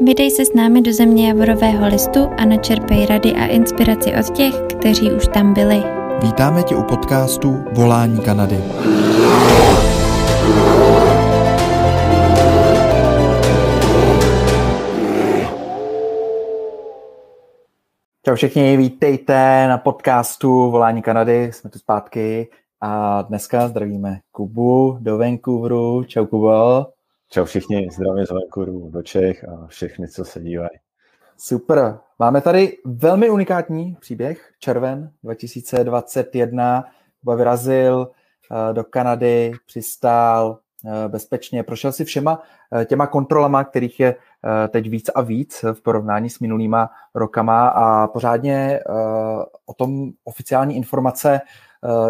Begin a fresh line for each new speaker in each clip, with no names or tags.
Vydej se s námi do země Javorového listu a načerpej rady a inspiraci od těch, kteří už tam byli.
Vítáme tě u podcastu Volání Kanady. Čau všichni, vítejte na podcastu Volání Kanady, jsme tu zpátky a dneska zdravíme Kubu do Vancouveru. Čau Kubo.
Čau všichni, zdravím z Vancouveru do Čech a všechny, co se dívají.
Super. Máme tady velmi unikátní příběh. Červen 2021. Kuba vyrazil eh, do Kanady, přistál eh, bezpečně, prošel si všema eh, těma kontrolama, kterých je teď víc a víc v porovnání s minulýma rokama a pořádně o tom oficiální informace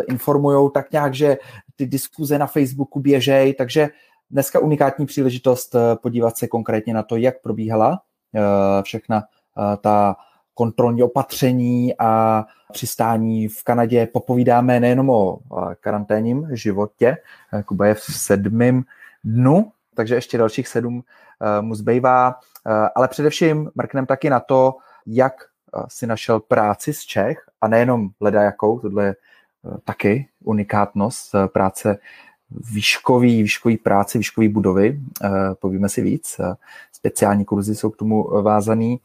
informují tak nějak, že ty diskuze na Facebooku běžej, takže dneska unikátní příležitost eh, podívat se konkrétně na to, jak probíhala eh, všechna eh, ta kontrolní opatření a přistání v Kanadě. Popovídáme nejenom o karanténním životě, Kuba je v sedmém dnu, takže ještě dalších sedm mu zbývá, ale především mrknem taky na to, jak si našel práci z Čech a nejenom leda jakou, tohle je taky unikátnost práce výškový, výškový práci, výškové budovy, eh, povíme si víc, eh, speciální kurzy jsou k tomu vázaný.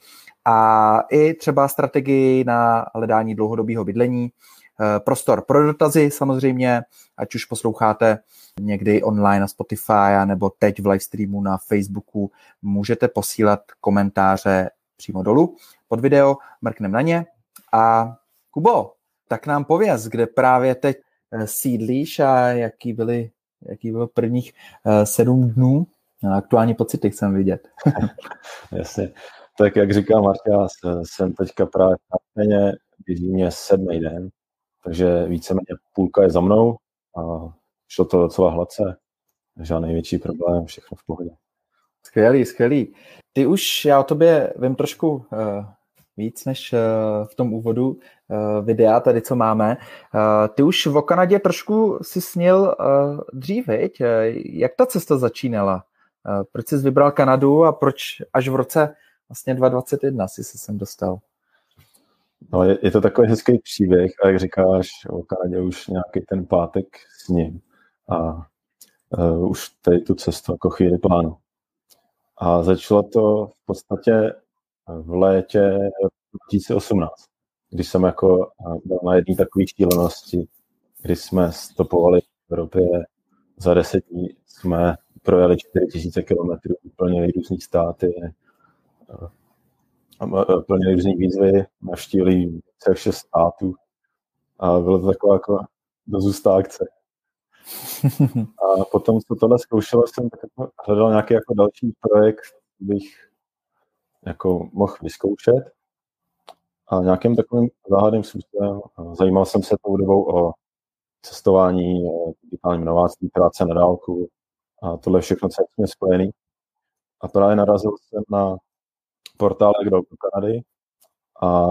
A i třeba strategii na hledání dlouhodobého bydlení, eh, prostor pro dotazy samozřejmě, ať už posloucháte někdy online na Spotify nebo teď v livestreamu na Facebooku, můžete posílat komentáře přímo dolů pod video, mrknem na ně. A Kubo, tak nám pověz, kde právě teď sídlíš a jaký byly jaký bylo prvních uh, sedm dnů. Aktuální pocity chcem vidět.
Jasně. Tak jak říká Marta, jsem teďka právě na běží mě sedmý den, takže víceméně půlka je za mnou a šlo to docela hladce. Žádný větší problém, všechno v pohodě.
Skvělý, skvělý. Ty už, já o tobě vím trošku uh, víc než uh, v tom úvodu videa, tady co máme. Uh, ty už v Kanadě trošku si snil dřív, viď? Jak ta cesta začínala? Proč jsi vybral Kanadu a proč až v roce vlastně 2021 jsi se sem dostal?
No, je, je to takový hezký příběh a jak říkáš, o Kanadě už nějaký ten pátek s ním a uh, už tady tu cestu jako chvíli plánu. A začalo to v podstatě v létě 2018, když jsem jako byl na jedné takové šílenosti, kdy jsme stopovali v Evropě za deset dní, jsme projeli 4000 km, plnili různý státy, plnili různé výzvy, navštívili jak šest států a bylo to taková jako dozůstá akce. A potom, co tohle zkoušel, jsem tak jako hledal nějaký jako další projekt, bych jako mohl vyzkoušet. A nějakým takovým záhadným způsobem zajímal jsem se tou dobou o cestování, digitální nováctví, práce na dálku a tohle všechno, co je spojený. A právě narazil jsem na portál do Kanady a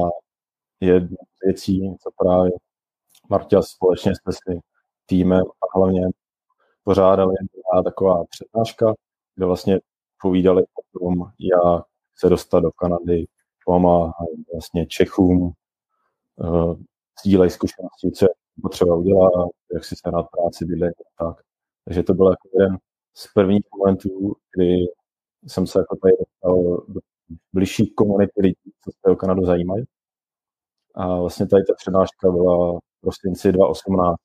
z věcí, co právě Marta společně s svým týmem a hlavně pořádali taková přednáška, kde vlastně povídali o tom, jak se dostat do Kanady, pomáhají vlastně Čechům, uh, sdílejí zkušenosti, co je potřeba udělat, jak si se na práci bydlet tak. Takže to byl jako jeden z prvních momentů, kdy jsem se jako tady dostal do blížší komunity lidí, co se o Kanadu zajímají. A vlastně tady ta přednáška byla v prosinci 2018,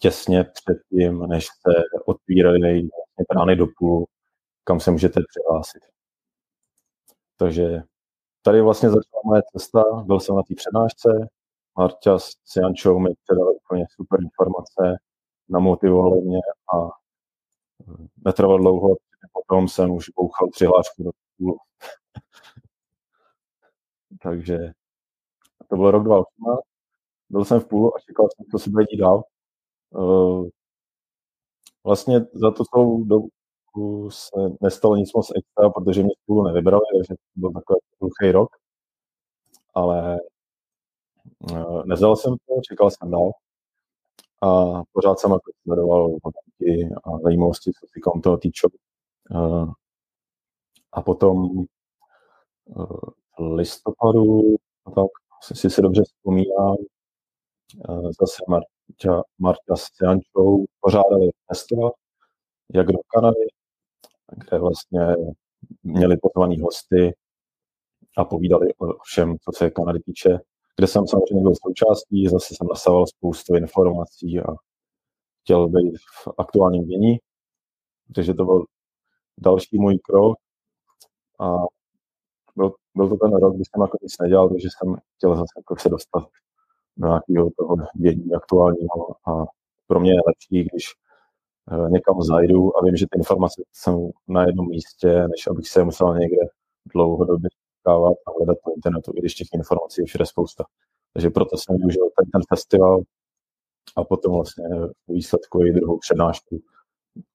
těsně předtím, než se otvíraly vlastně brány do půl, kam se můžete přihlásit. Takže tady vlastně začala moje cesta, byl jsem na té přednášce, Marta s Jančou mi předali úplně super informace, namotivovali mě a netrvalo dlouho, potom jsem už bouchal přihlášku do půl. Takže to bylo rok 2018. Byl jsem v půlu a čekal jsem, co se bude dít dál. Eh, vlastně za to celou se nestalo nic moc extra, protože mě spolu nevybrali, takže to byl takový hluchý rok. Ale uh, nevzal jsem to, čekal jsem dál. A pořád jsem jako sledoval hodnoty a zajímavosti, co si kolem toho týčou. Uh, A potom v listopadu, tak si si dobře vzpomínám, zase Marta, Marta s Jančou pořádali festival, jak do Kanady, kde vlastně měli pozvaný hosty a povídali o všem, co se Kanady týče, kde jsem samozřejmě byl součástí, zase jsem nasával spoustu informací a chtěl být v aktuálním dění, takže to byl další můj krok a byl, byl to ten rok, kdy jsem jako nic nedělal, takže jsem chtěl zase jako se dostat do nějakého toho dění aktuálního a pro mě je lepší, když někam zajdu a vím, že ty informace jsou na jednom místě, než abych se musel někde dlouhodobě kávat a hledat po internetu, i když těch informací je všude spousta. Takže proto jsem využil ten, ten festival a potom vlastně výsledku i druhou přednášku,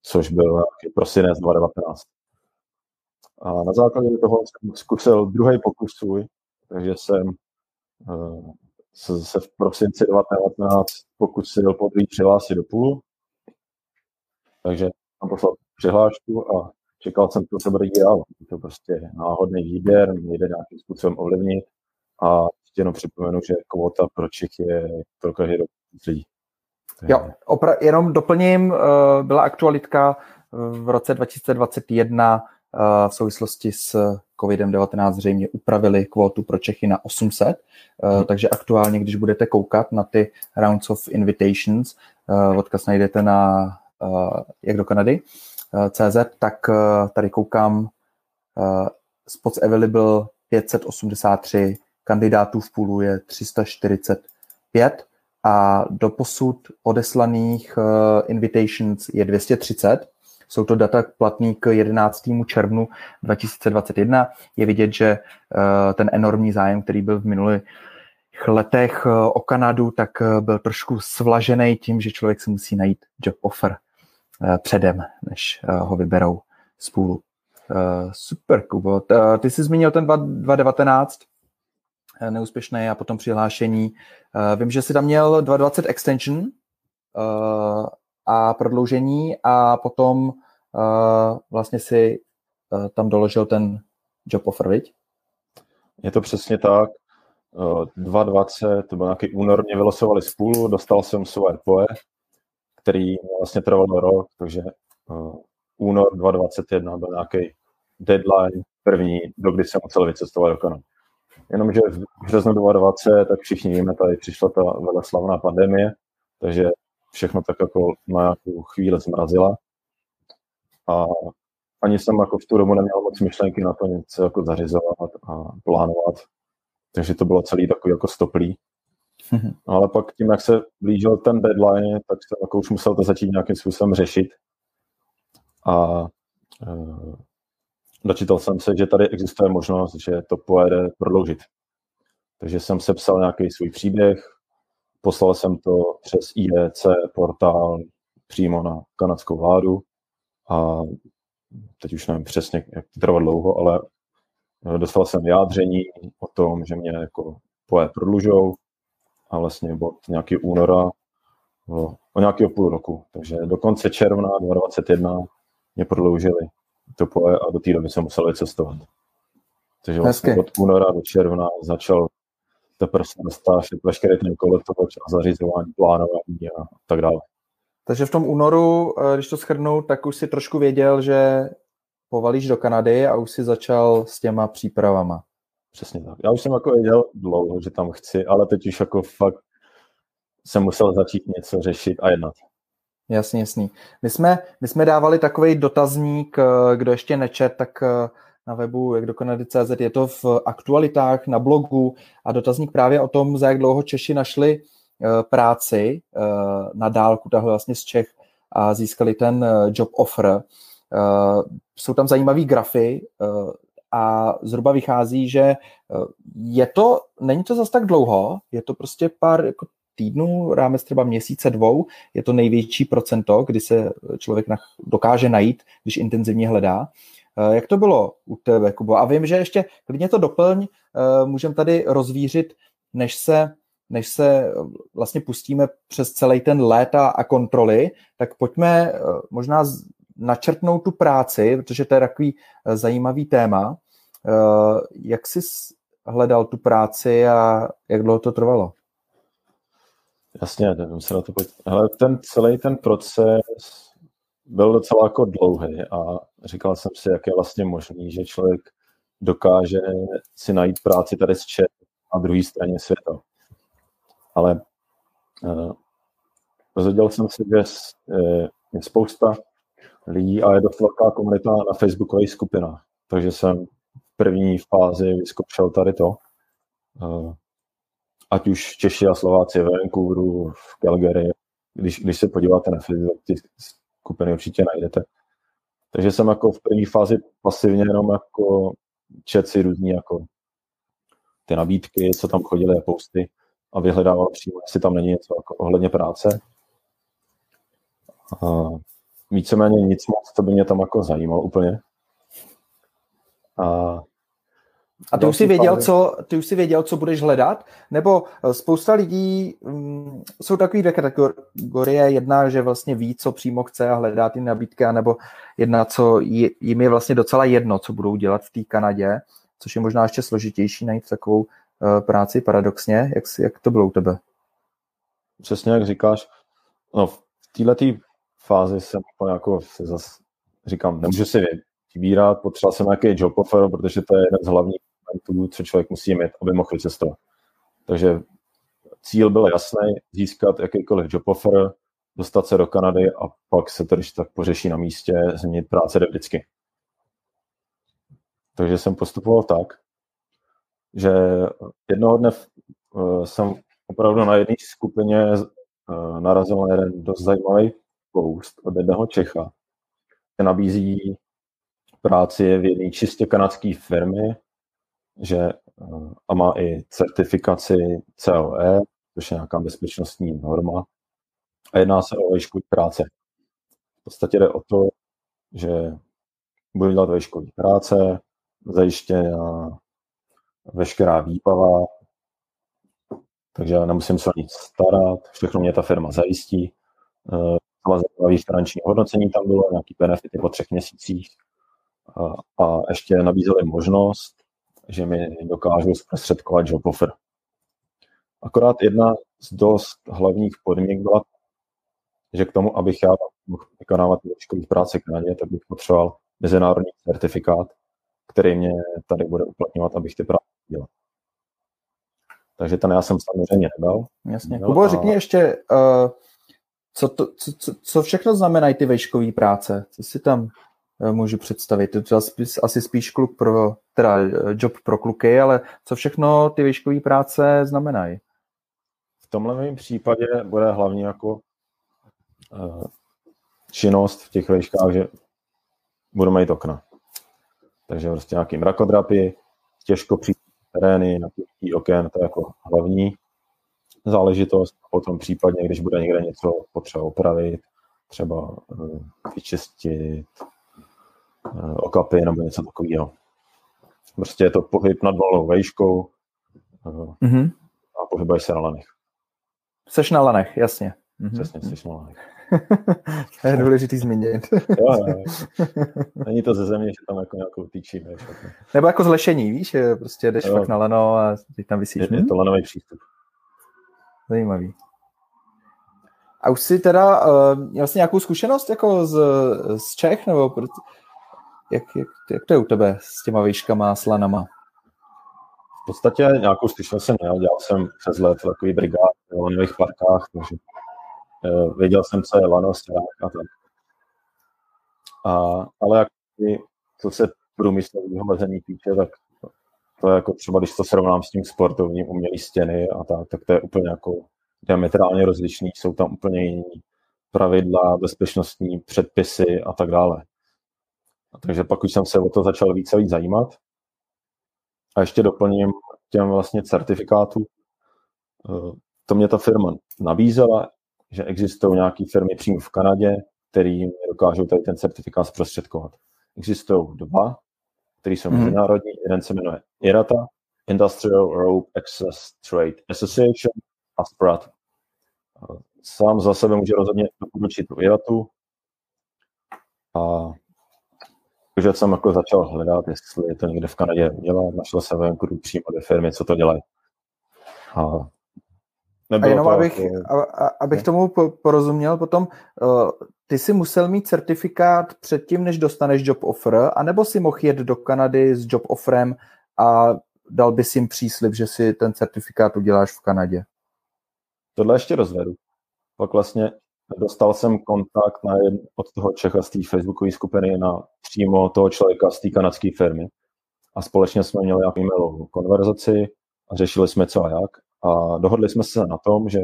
což byl prosinec 2019. A na základě toho jsem zkusil druhý pokus svůj, takže jsem uh, se v prosinci 2019 pokusil po druhý přihlásit do půlu. Takže jsem poslal přihlášku a čekal jsem, co se bude dít dál. To prostě náhodný výběr, nejde nějakým způsobem ovlivnit a jenom připomenu, že kvota pro Čechy je pro každý rok lidí.
Jo, opra- jenom doplním, uh, byla aktualitka v roce 2021 uh, v souvislosti s COVID-19 zřejmě upravili kvótu pro Čechy na 800, uh, hmm. takže aktuálně, když budete koukat na ty rounds of invitations, odkaz najdete na jak do Kanady, uh, CZ, tak uh, tady koukám spots available 583, kandidátů v půlu je 345 a do posud odeslaných uh, invitations je 230. Jsou to data platný k 11. červnu 2021. Je vidět, že uh, ten enormní zájem, který byl v minulých letech uh, o Kanadu, tak byl trošku svlažený tím, že člověk si musí najít job offer předem, než ho vyberou z půlu. Super, Kubo. Ty jsi zmínil ten 2019, Eh, neúspěšné a potom přihlášení. Eh, vím, že si tam měl 220 extension eh, a prodloužení a potom vlastně si tam doložil ten job offer, viď?
Je to přesně tak. 2.20, to byl nějaký únor, mě vylosovali z půlu, dostal jsem své poe, který vlastně trval rok, takže únor 2021 byl nějaký deadline první, do kdy jsem musel vycestovat do Kanady. Jenomže v březnu 2020, tak všichni víme, tady přišla ta veleslavná pandemie, takže všechno tak jako na nějakou chvíli zmrazila. A ani jsem jako v tu dobu neměl moc myšlenky na to něco jako zařizovat a plánovat. Takže to bylo celý takový jako stoplý. No, ale pak tím, jak se blížil ten deadline, tak jsem jako už musel to začít nějakým způsobem řešit. A e, dočítal jsem se, že tady existuje možnost, že to pojede prodloužit. Takže jsem sepsal nějaký svůj příběh, poslal jsem to přes IEC portál přímo na kanadskou vládu a teď už nevím přesně, jak to trvalo dlouho, ale dostal jsem vyjádření o tom, že mě jako poje prodlužou a vlastně od nějaký února o, o nějakého půl roku. Takže do konce června 2021 mě prodloužili to poje a do té doby jsem musel cestovat. Takže vlastně Hezky. od února do června začal teprve se dostášet veškerý ten kolektovač a zařizování, plánování a tak dále.
Takže v tom únoru, eh, když to schrnu, tak už si trošku věděl, že povalíš do Kanady a už si začal s těma přípravama.
Přesně tak. Já už jsem jako věděl dlouho, že tam chci, ale teď už jako fakt jsem musel začít něco řešit a jednat.
Jasně, jasný. My jsme, my jsme dávali takový dotazník, eh, kdo ještě nečet, tak eh, na webu jak do Kanady.cz je to v aktualitách, na blogu a dotazník právě o tom, za jak dlouho Češi našli eh, práci na dálku, tahle vlastně z Čech a získali ten job offer. Jsou tam zajímavé grafy a zhruba vychází, že je to, není to zas tak dlouho, je to prostě pár jako týdnů, rámec třeba měsíce, dvou, je to největší procento, kdy se člověk dokáže najít, když intenzivně hledá. Eh, jak to bylo u tebe, Kubo? A vím, že ještě klidně to doplň, eh, můžeme tady rozvířit, než se, než se eh, vlastně pustíme přes celý ten léta a kontroly, tak pojďme možná načrtnout tu práci, protože to je takový zajímavý téma. Jak jsi hledal tu práci a jak dlouho to trvalo?
Jasně, nevím se na to pojď. Ale ten celý ten proces byl docela jako dlouhý a říkal jsem si, jak je vlastně možný, že člověk dokáže si najít práci tady z Čech na druhé straně světa. Ale uh, rozhodl jsem si, že je spousta lidí a je dost velká komunita na facebookových skupinách. Takže jsem v první fázi vyzkoušel tady to. Uh, ať už Češi a Slováci v Vancouveru, v Calgary, když, když se podíváte na Facebook, ty skupiny určitě najdete. Takže jsem jako v první fázi pasivně jenom jako čet si různý jako ty nabídky, co tam chodily a posty a vyhledával přímo, jestli tam není něco jako ohledně práce. A víceméně nic moc, to by mě tam jako zajímalo úplně.
A a ty už, si věděl, co, ty už si věděl, co budeš hledat? Nebo eh, spousta lidí, um, jsou takový dvě kategorie. Jedna, že vlastně ví, co přímo chce a hledá ty nabídky, nebo jedna, co jim je vlastně docela jedno, co budou dělat v té Kanadě, což je možná ještě složitější najít takovou uh, práci paradoxně. Jak, jak to bylo u tebe?
Přesně jak říkáš. No, v této fázi jsem jako si zase říkám, nemůžu si vybírat, potřeboval jsem nějaký job offer, protože to je jeden z hlavních dokumentů, co člověk musí mít, aby mohl vycestovat. Takže cíl byl jasný, získat jakýkoliv job offer, dostat se do Kanady a pak se to, když tak pořeší na místě, změnit práce jde vždycky. Takže jsem postupoval tak, že jednoho dne eh, jsem opravdu na jedné skupině eh, narazil na jeden dost zajímavý post od jednoho Čecha, který nabízí práci v jedné čistě kanadské firmy, že eh, a má i certifikaci COE, což je nějaká bezpečnostní norma. A jedná se o vejškový práce. V podstatě jde o to, že budu dělat vejškový práce, zajištěna veškerá výpava, takže nemusím se o nic starat, všechno mě ta firma zajistí. Eh, zajímavý finanční hodnocení tam bylo, nějaký benefity po třech měsících a, a ještě nabízeli možnost, že mi dokážou zprostředkovat job offer. Akorát jedna z dost hlavních podmínek byla, že k tomu, abych já mohl vykonávat výškových práce Kanadě, tak bych potřeboval mezinárodní certifikát, který mě tady bude uplatňovat, abych ty práce dělal. Takže ten já jsem samozřejmě nedal.
Jasně. Kubo, a... řekni ještě, uh, co, to, co, co, co všechno znamenají ty vejškové práce? Co si tam Eh, můžu představit. To je asi spíš kluk pro, teda eh, job pro kluky, ale co všechno ty výškové práce znamenají?
V tomhle mém případě bude hlavně jako uh, činnost v těch výškách, že budu mít okna. Takže prostě nějaký mrakodrapy, těžko přijít terény, napětí oken, to je jako hlavní záležitost. Potom případně, když bude někde něco potřeba opravit, třeba uh, vyčistit, Eh, okapy nebo něco takového. Prostě je to pohyb nad volnou vejškou mm-hmm. a pohybuješ se na lanech.
Seš na lanech, jasně.
Mm-hmm. Přesně, seš na lanech.
to je důležitý zmínit.
jo, jo. Není to ze země, že tam jako nějakou týčí.
Nebo jako zlešení, víš, prostě jdeš jo. fakt na lano a teď tam vysíš.
Je, je to lanový přístup.
Zajímavý. A už jsi teda uh, měl jsi nějakou zkušenost jako z, z Čech, nebo jak, jak, jak to je u tebe s těma výškama a slanama?
V podstatě nějakou zkušenost jsem měl, dělal jsem přes let takový brigád v lanových parkách, takže uh, věděl jsem, co je lano, a tak. A, ale jak, co se průmyslového lezení týče, tak to je jako třeba, když to srovnám s tím sportovním, umělý stěny a tak, tak to je úplně jako diametrálně rozlišný, jsou tam úplně jiný pravidla, bezpečnostní předpisy a tak dále. A takže pak už jsem se o to začal více víc zajímat. A ještě doplním těm vlastně certifikátů. Eh, to mě ta firma nabízela, že existují nějaké firmy přímo v Kanadě, které dokážou tady ten certifikát zprostředkovat. Existují dva, které jsou mm. mezinárodní. Jeden se jmenuje IRATA, Industrial Rope Access Trade Association a SPRAT. Eh, sám za sebe může rozhodně doporučit tu IRATu, A takže jsem jako začal hledat, jestli to někde v Kanadě dělá. Našel jsem venku přímo do firmy, co to dělají.
A, a jenom to abych, jako... a, a, abych tomu porozuměl, potom uh, ty si musel mít certifikát předtím, než dostaneš job offer, anebo si mohl jet do Kanady s job offerem a dal bys jim příslip, že si ten certifikát uděláš v Kanadě?
Tohle ještě rozvedu. Pak vlastně dostal jsem kontakt na jed, od toho Čecha z té facebookové skupiny na přímo toho člověka z té kanadské firmy. A společně jsme měli nějakou e-mailovou konverzaci a řešili jsme co a jak. A dohodli jsme se na tom, že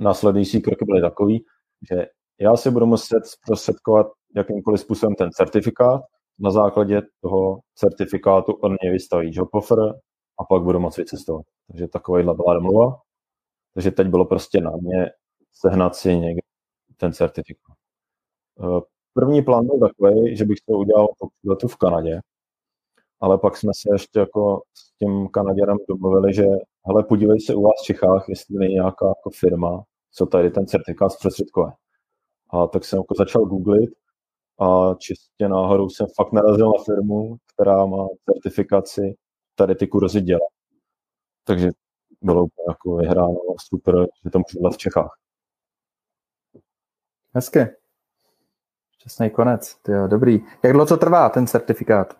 následující kroky byly takový, že já si budu muset zprostředkovat jakýmkoliv způsobem ten certifikát, na základě toho certifikátu on mě vystaví job offer a pak budu moci vycestovat. Takže takovýhle byla domluva. Takže teď bylo prostě na mě sehnat si někde ten certifikát. Eh, první plán byl takový, že bych to udělal po v Kanadě, ale pak jsme se ještě jako s tím Kanaděrem domluvili, že hele, podívej se u vás v Čechách, jestli není nějaká jako firma, co tady ten certifikát zprostředkuje. A tak jsem jako začal googlit a čistě náhodou jsem fakt narazil na firmu, která má certifikaci tady ty kurzy dělat. Takže bylo jako vyhráno super, že to můžu dělat v Čechách.
Hezky. Šťastný konec. Tyjo, dobrý. Jak dlouho to trvá, ten certifikát?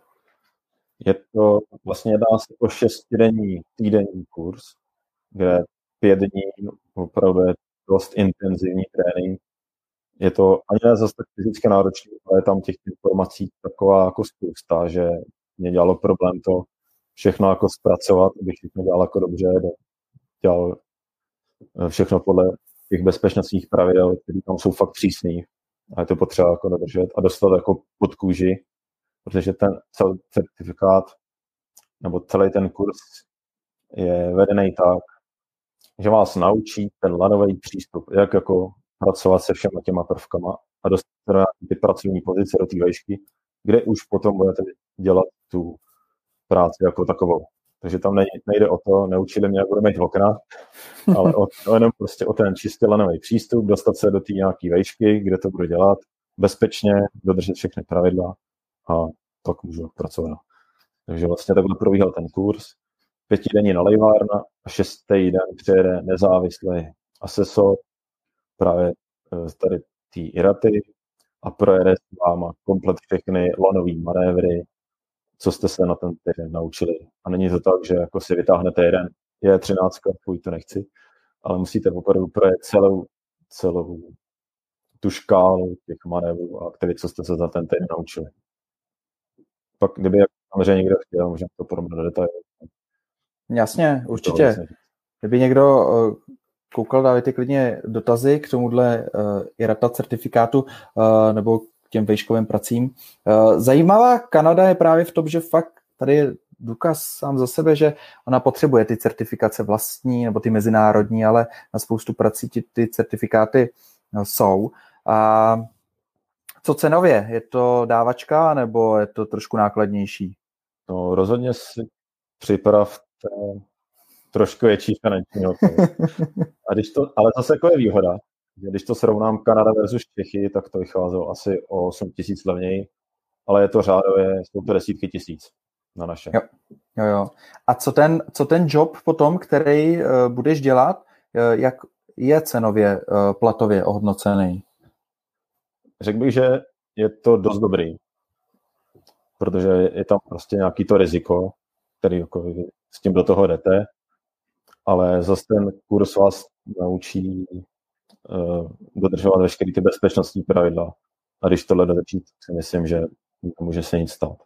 Je to vlastně dá se o šestidenní týdenní kurz, kde pět dní opravdu je dost intenzivní trénink. Je to ani ne zase tak fyzicky náročné, ale je tam těch informací taková jako spousta, že mě dělalo problém to všechno jako zpracovat, abych všechno dělal jako dobře, dělal všechno podle těch bezpečnostních pravidel, které tam jsou fakt přísný. A je to potřeba jako dodržet a dostat jako pod kůži, protože ten celý certifikát nebo celý ten kurz je vedený tak, že vás naučí ten lanový přístup, jak jako pracovat se všema těma prvkama a dostat na ty pracovní pozice do té vejšky, kde už potom budete dělat tu práci jako takovou. Takže tam nejde o to, neučili mě, jak budu mít okna, ale o, o jenom prostě o ten čistě lanový přístup, dostat se do té nějaké vejšky, kde to budu dělat, bezpečně, dodržet všechny pravidla a pak můžu pracovat. Takže vlastně takhle probíhal ten kurz. Pětidenní nalejvárna a šestý den přijede nezávislý asesor právě z eh, tady té Iraty a projede s váma komplet všechny lanové manévry, co jste se na ten týden naučili. A není to tak, že jako si vytáhnete jeden, je 13, půjď to nechci, ale musíte opravdu projet celou, celou tu škálu těch manévrů a aktivit, co jste se za ten týden naučili. Pak, kdyby samozřejmě někdo chtěl, možná to podobně do detailu.
Jasně, určitě. Kdyby někdo eh, koukal, dávajte klidně dotazy k tomuhle uh, IRATA certifikátu uh, nebo těm vejškovým pracím. Eh, zajímavá Kanada je právě v tom, že fakt tady je důkaz sám za sebe, že ona potřebuje ty certifikace vlastní nebo ty mezinárodní, ale na spoustu prací ty, ty certifikáty eh, jsou. A co cenově? Je to dávačka nebo je to trošku nákladnější?
No, rozhodně si připravte trošku větší finanční A když to, ale zase jako je výhoda, když to srovnám Kanada versus Čechy, tak to vycházelo asi o 8 tisíc levněji, ale je to řádově, jsou to desítky tisíc na naše.
Jo, jo, jo. A co ten, co ten job potom, který uh, budeš dělat, uh, jak je cenově, uh, platově ohodnocený?
Řekl bych, že je to dost dobrý, protože je tam prostě nějaký to riziko, který jako s tím do toho jdete, ale zase ten kurz vás naučí uh, dodržovat veškeré ty bezpečnostní pravidla. A když tohle dodrží, tak si myslím, že nemůže se nic stát.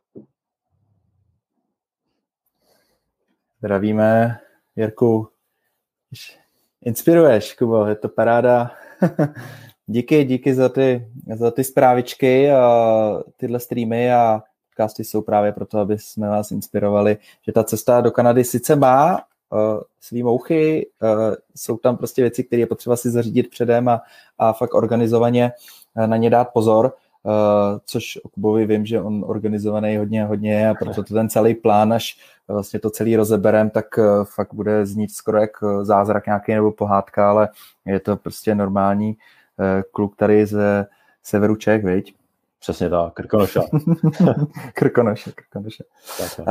Zdravíme, Jirku. Inspiruješ, Kubo, je to paráda. díky, díky za ty, za ty zprávičky a tyhle streamy a podcasty jsou právě proto, aby jsme vás inspirovali, že ta cesta do Kanady sice má svý mouchy, uh, jsou tam prostě věci, které je potřeba si zařídit předem a, a fakt organizovaně uh, na ně dát pozor, což o Kubovi vím, že on organizovaný hodně, hodně je a proto to ten celý plán, až vlastně to celý rozeberem, tak fakt bude znít skoro jak zázrak nějaký nebo pohádka, ale je to prostě normální kluk tady ze severu Čech, viď?
Přesně tak, Krkonoša.
krkonoše, Krkonoše. Uh,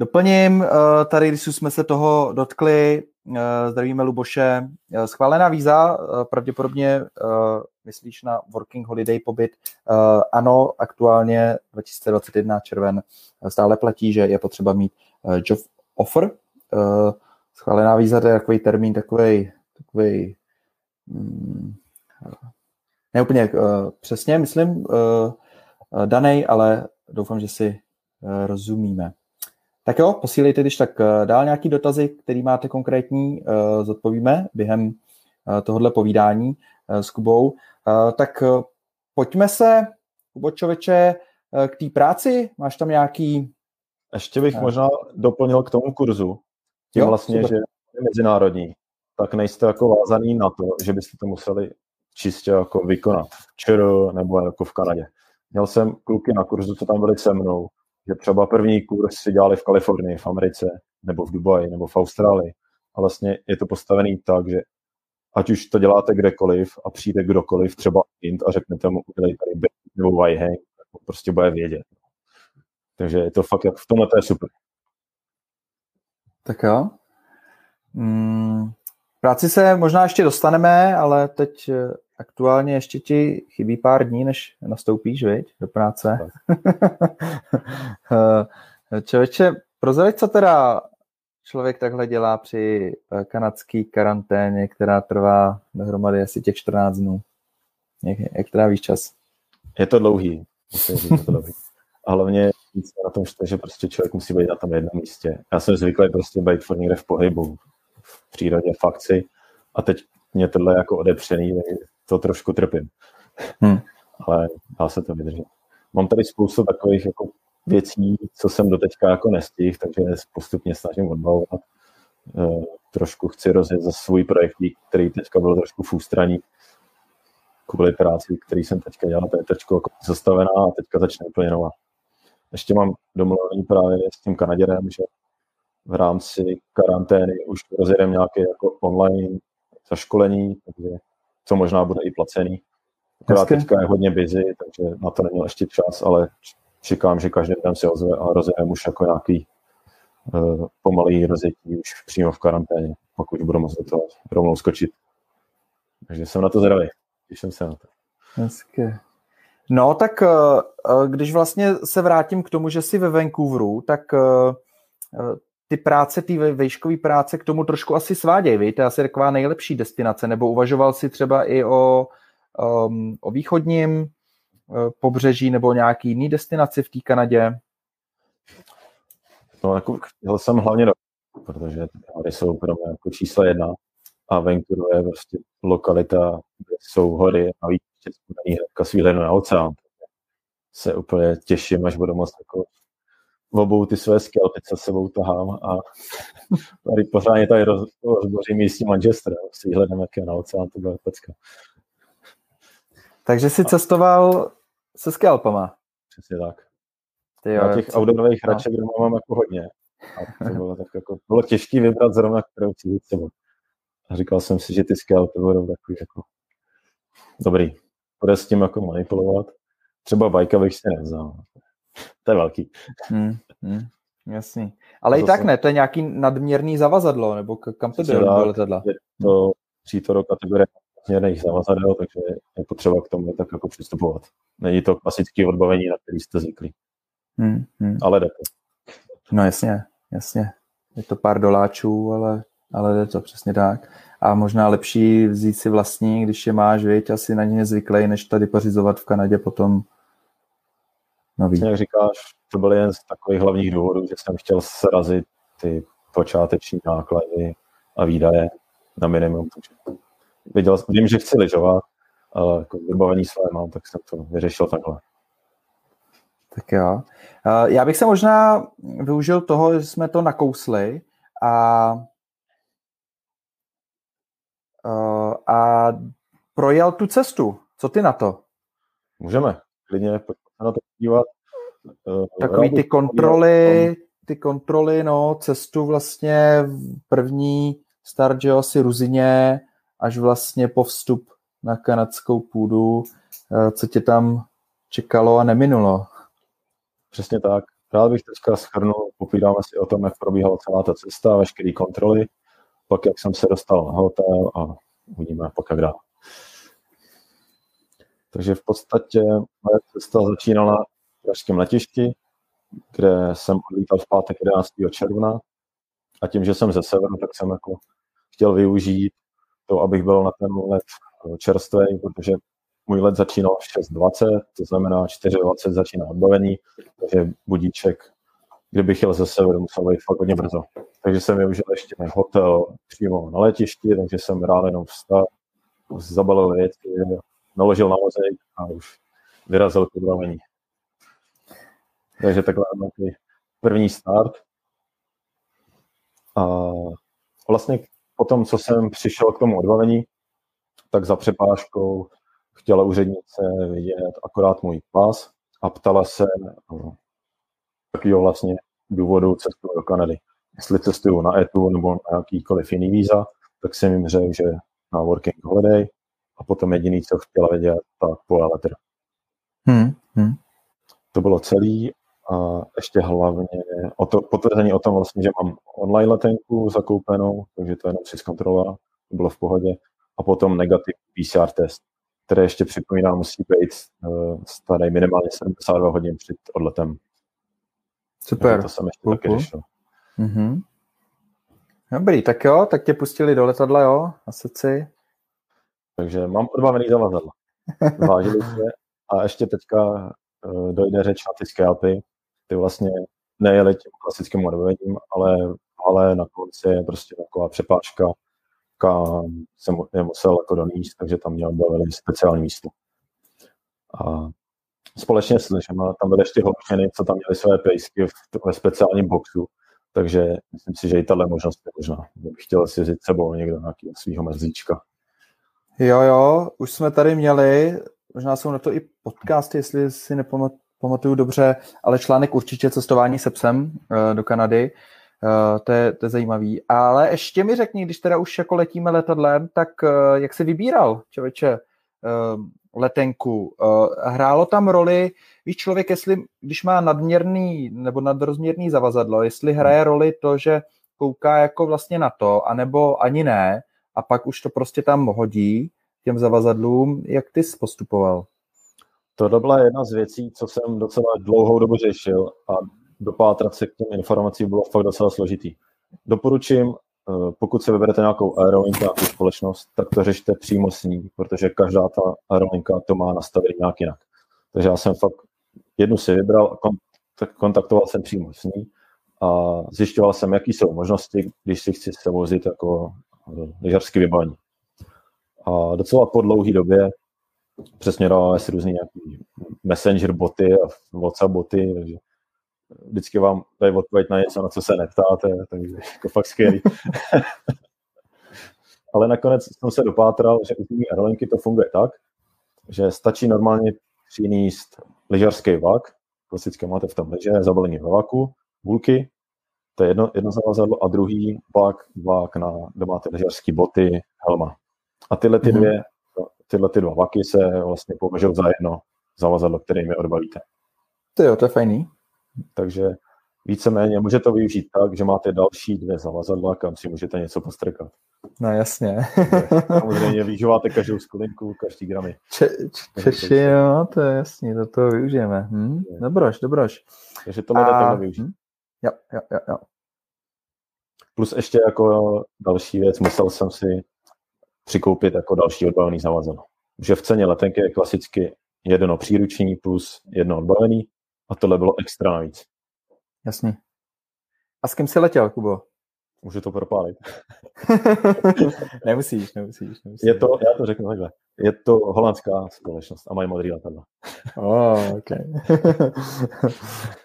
doplním, uh, tady, když jsme se toho dotkli, uh, zdravíme Luboše, uh, schválená víza, pravděpodobně myslíš na working holiday pobyt, ano, aktuálně 2021 červen. Stále platí, že je potřeba mít job offer, schválená víza, to je takový termín, takový, takový um, ne úplně uh, přesně, myslím, danej, ale doufám, že si rozumíme. Tak jo, posílejte, když tak uh, dál nějaký dotazy, který máte konkrétní, uh, zodpovíme během uh, tohohle povídání s Kubou. Tak pojďme se, Kubo Čověče, uh, k té práci. Máš tam nějaký...
Ještě bych možná doplnil k tomu kurzu. Tím jo, vlastně, super. že je mezinárodní, tak nejste jako vázaný na to, že byste to museli čistě jako vykonat ČR nebo jako v Kanadě. Měl jsem kluky na kurzu, co tam byli se mnou, že třeba první kurz si dělali v Kalifornii, v Americe, nebo v Dubaji, nebo v Austrálii. A vlastně je to postavený tak, že ať už to děláte kdekoliv a přijde kdokoliv, třeba Int a řeknete mu, udělej tady nebo Wayhang, tak prostě bude vědět. Takže je to fakt, jak v tomhle to je super.
Tak jo. Mm, práci se možná ještě dostaneme, ale teď eh, aktuálně ještě ti chybí pár dní, než nastoupíš, viď, do práce. Člověče, prozradit, co teda člověk takhle dělá při eh, kanadské karanténě, která trvá dohromady asi těch 14 dnů. Jak, jak trávíš čas?
Je to dlouhý. Musím říct, je to dlouhý. A hlavně víc na tom, že prostě člověk musí být na tom jednom místě. Já jsem zvyklý prostě být furt někde v pohybu, v přírodě, v akci a teď mě tohle jako odepřený, to trošku trpím. Hmm. Ale dá se to vydržet. Mám tady spoustu takových jako věcí, co jsem doteďka jako nestihl, takže postupně snažím odbavovat. E, trošku chci rozjet za svůj projekt, který teďka byl trošku v ústraní kvůli práci, který jsem teďka dělal, to je teďka jako zastavená a teďka začne úplně nová. Ještě mám domluvený právě s tím Kanaděrem, že v rámci karantény už rozjedeme nějaké jako online zaškolení, takže co možná bude i placený. Akorát teďka je hodně busy, takže na to neměl ještě čas, ale čekám, že každý den se ozve a rozjedeme už jako nějaký uh, pomalý rozjetí už přímo v karanténě, pokud budu moct do toho rovnou skočit. Takže jsem na to zvědavý. Těším se na to.
Hezké. No, tak uh, když vlastně se vrátím k tomu, že jsi ve Vancouveru, tak ty práce, ty vejškové práce k tomu trošku asi svádějí, víš? To je asi taková nejlepší destinace, nebo uvažoval si třeba i o, um, o východním uh, pobřeží nebo nějaký jiný destinaci v té Kanadě?
No, jako chtěl jsem hlavně do protože hory jsou pro mě jako číslo jedna a Vancouver je prostě lokalita, kde jsou hory a víc spojený hnedka s na oceán. Se úplně těším, až budu moct jako obou ty své skelpy se sebou tahám a tady pořádně tady roz, rozbořím místní Manchester s výhledem, jak je na oceán, to bude pecka.
Takže jsi cestoval se skelpama.
Přesně tak. Ty jo, Já těch outdoorových no. hraček doma mám jako hodně. A to bylo, tak jako, bylo těžké vybrat zrovna, kterou chci jít sebou. A říkal jsem si, že ty skelpy budou takový jako dobrý. Bude s tím jako manipulovat. Třeba bajka bych si nevzal to je velký. Hmm,
hmm, jasný. Ale to i tak ne, to je nějaký nadměrný zavazadlo, nebo kam to jde do letadla?
Je to přítoro kategorie nadměrných zavazadel, takže je potřeba k tomu tak jako přistupovat. Není to klasické odbavení, na který jste zvyklí. Hmm, hmm. Ale jde to.
No jasně, jasně. Je to pár doláčů, ale, ale jde to přesně tak. A možná lepší vzít si vlastní, když je máš, věď, asi na ně zvyklý, než tady pořizovat v Kanadě potom
nový. Jak říkáš, to byl jeden z takových hlavních důvodů, že jsem chtěl srazit ty počáteční náklady a výdaje na minimum. Takže viděl, vím, že chci lyžovat, ale jako vybavení své mám, tak jsem to vyřešil takhle.
Tak jo. Já bych se možná využil toho, že jsme to nakousli a, a projel tu cestu. Co ty na to?
Můžeme, klidně, pojďme na to podívat.
Eh, Takový ty kontroly, ty kontroly, no, cestu vlastně první start, že asi Ruzině, až vlastně po vstup na kanadskou půdu, eh, co tě tam čekalo a neminulo.
Přesně tak. Rád bych teďka schrnul, popídáme si o tom, jak probíhala celá ta cesta, veškeré kontroly, pak jak jsem se dostal na hotel a uvidíme pak jak dál. Takže v podstatě moje cesta začínala v pražském letišti, kde jsem odlítal v pátek 11. června a tím, že jsem ze severu, tak jsem jako chtěl využít to, abych byl na ten let čerstvý, protože můj let začínal v 6.20, to znamená 4.20 začíná odbavení, takže budíček, kdybych jel ze severu, musel být fakt hodně brzo. Takže jsem využil ještě hotel přímo na letišti, takže jsem ráno jenom vstal, zabalil věci, naložil na vozejk a už vyrazil k odbavení. Takže takhle takový první start. A vlastně po tom, co jsem přišel k tomu odbavení, tak za přepážkou chtěla úřednice vidět akorát můj pas a ptala se no, takového vlastně důvodu cestu do Kanady. Jestli cestuju na ETU nebo na jakýkoliv jiný víza, tak jsem jim řekl, že na working holiday a potom jediný, co chtěla vědět, tak pole letter. Hmm, hmm. To bylo celý a ještě hlavně o to, potvrzení o tom vlastně, že mám online letenku zakoupenou, takže to jenom si zkontrolovala, to bylo v pohodě. A potom negativní PCR test, které ještě připomínám, musí být uh, starý minimálně 72 hodin před odletem.
Super.
Takže to jsem ještě taky řešil. Mm-hmm.
Dobrý, tak jo, tak tě pustili do letadla, jo, na srdci.
Takže mám odbavený zavazadla. Vážili se a ještě teďka uh, dojde řeč na ty scalpy, ty vlastně nejeli tím klasickým odbavením, ale, ale na konci je prostě taková přepáčka, kam jsem je musel jako doníst, takže tam měl odbavili speciální místo. A společně s Ližema tam byly ještě holčiny, co tam měli své pejsky v, ve speciálním boxu, takže myslím si, že i tahle možnost je možná. Bych chtěl si vzít sebou někdo nějakého svého mezlíčka.
Jo, jo, už jsme tady měli, možná jsou na to i podcasty, jestli si nepamatuju dobře, ale článek určitě cestování se psem uh, do Kanady, uh, to, je, to je zajímavý. Ale ještě mi řekni, když teda už jako letíme letadlem, tak uh, jak jsi vybíral, člověče, letenku? Hrálo tam roli, víš člověk, jestli, když má nadměrný nebo nadrozměrný zavazadlo, jestli hraje roli to, že kouká jako vlastně na to, anebo ani ne, a pak už to prostě tam hodí těm zavazadlům. Jak ty jsi postupoval?
To byla jedna z věcí, co jsem docela dlouhou dobu řešil a dopátrat se k těm informacím bylo fakt docela složitý. Doporučím, eh, pokud se vyberete nějakou aerolinka, nějakou společnost, tak to řešte přímo s ní, protože každá ta aerolinka to má nastavený nějak jinak. Takže já jsem fakt jednu si vybral kontaktoval jsem přímo s ní a zjišťoval jsem, jaký jsou možnosti, když si chci se vozit jako lyžařský vybavení. A docela po dlouhé době přesměrováme si různý nějaký messenger boty a WhatsApp boty, takže vždycky vám dají odpověď na něco, na co se neptáte, takže jako fakt skvělý. Ale nakonec jsem se dopátral, že u té aerolinky to funguje tak, že stačí normálně přinést lyžařský vak, klasicky máte v tom lyže, zabalení ve vaku, bulky, to je jedno, jedno zavazadlo, a druhý vak, vak na, kde máte lyžařské boty, helma. A tyhle ty mhm. dvě, tyhle ty dva vaky se vlastně považují za jedno zavazadlo, kterými odbalíte.
To jo, to je fajný.
Takže víceméně může to využít tak, že máte další dvě zavazadla, kam si můžete něco postrkat.
No jasně.
Samozřejmě využíváte každou skulinku, každý gramy.
Če, češi, jo, to je jasný, to to využijeme. Hm? Dobroš, dobroš.
Takže tohle A... takhle využít. Hm?
Jo, jo, jo, jo.
Plus ještě jako další věc, musel jsem si přikoupit jako další odbavený zavazadlo. Že v ceně letenky je klasicky jedno příruční plus jedno odbavený a tohle bylo extra navíc.
Jasně. A s kým jsi letěl, Kubo?
Můžu to propálit.
nemusíš, nemusíš, nemusíš.
Je to, já to řeknu takhle. Je to holandská společnost a mají modrý letadla.
oh, okay.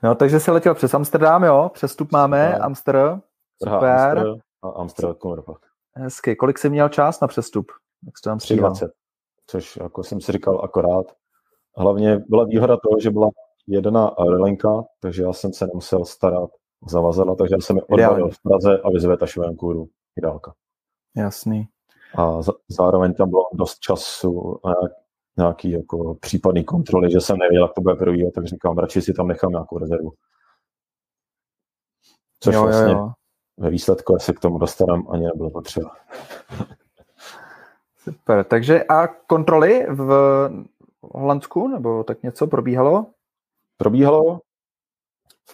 no, takže jsi letěl přes Amsterdam, jo? Přestup máme, Amster. Super. Amster
a Amsterdam
Hezky. Kolik jsi měl čas na přestup?
Jak jsi tam 320, což jako jsem si říkal akorát. Hlavně byla výhoda toho, že byla jedna aerolinka, takže já jsem se nemusel starat zavazadla, takže já jsem je odvalil v Praze a vyzve Vancouveru ideálka.
Jasný.
A zároveň tam bylo dost času na nějaký jako případný kontroly, že jsem nevěděl, jak to bude probíhat, tak říkám, radši si tam nechám nějakou rezervu. Což jo, vlastně jo, jo. ve výsledku, se k tomu dostaneme, ani nebylo potřeba.
Super, takže a kontroly v Holandsku, nebo tak něco probíhalo?
Probíhalo.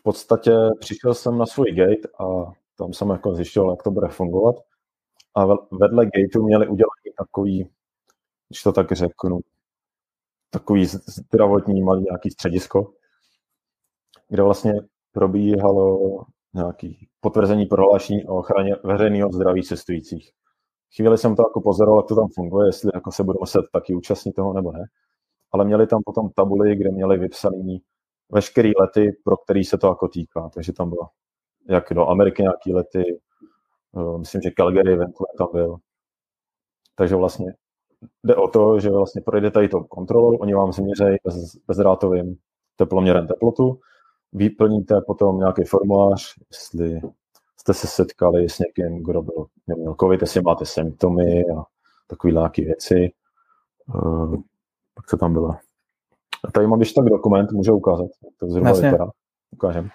V podstatě přišel jsem na svůj gate a tam jsem jako zjišťoval, jak to bude fungovat. A vedle gateu měli udělat takový, když to tak řeknu, takový zdravotní malý nějaký středisko, kde vlastně probíhalo nějaký potvrzení prohlášení o ochraně veřejného zdraví cestujících. Chvíli jsem to jako pozoroval, jak to tam funguje, jestli jako se budu muset taky účastnit toho nebo ne. Ale měli tam potom tabuly, kde měli vypsaný veškerý lety, pro který se to jako týká. Takže tam bylo jak do Ameriky nějaký lety, eh, myslím, že Calgary Vancouver tam byl. Takže vlastně jde o to, že vlastně projde tady tou kontrolou, oni vám změřejí bez, bezdrátovým teploměrem teplotu, vyplníte potom nějaký formulář, jestli jste se setkali s někým, kdo byl, měl covid, jestli máte symptomy a takové nějaké věci. Uh, pak co tam bylo? A tady mám když tak dokument, můžu ukázat, jak to zhruba Jasně. vypadá. Ukážem.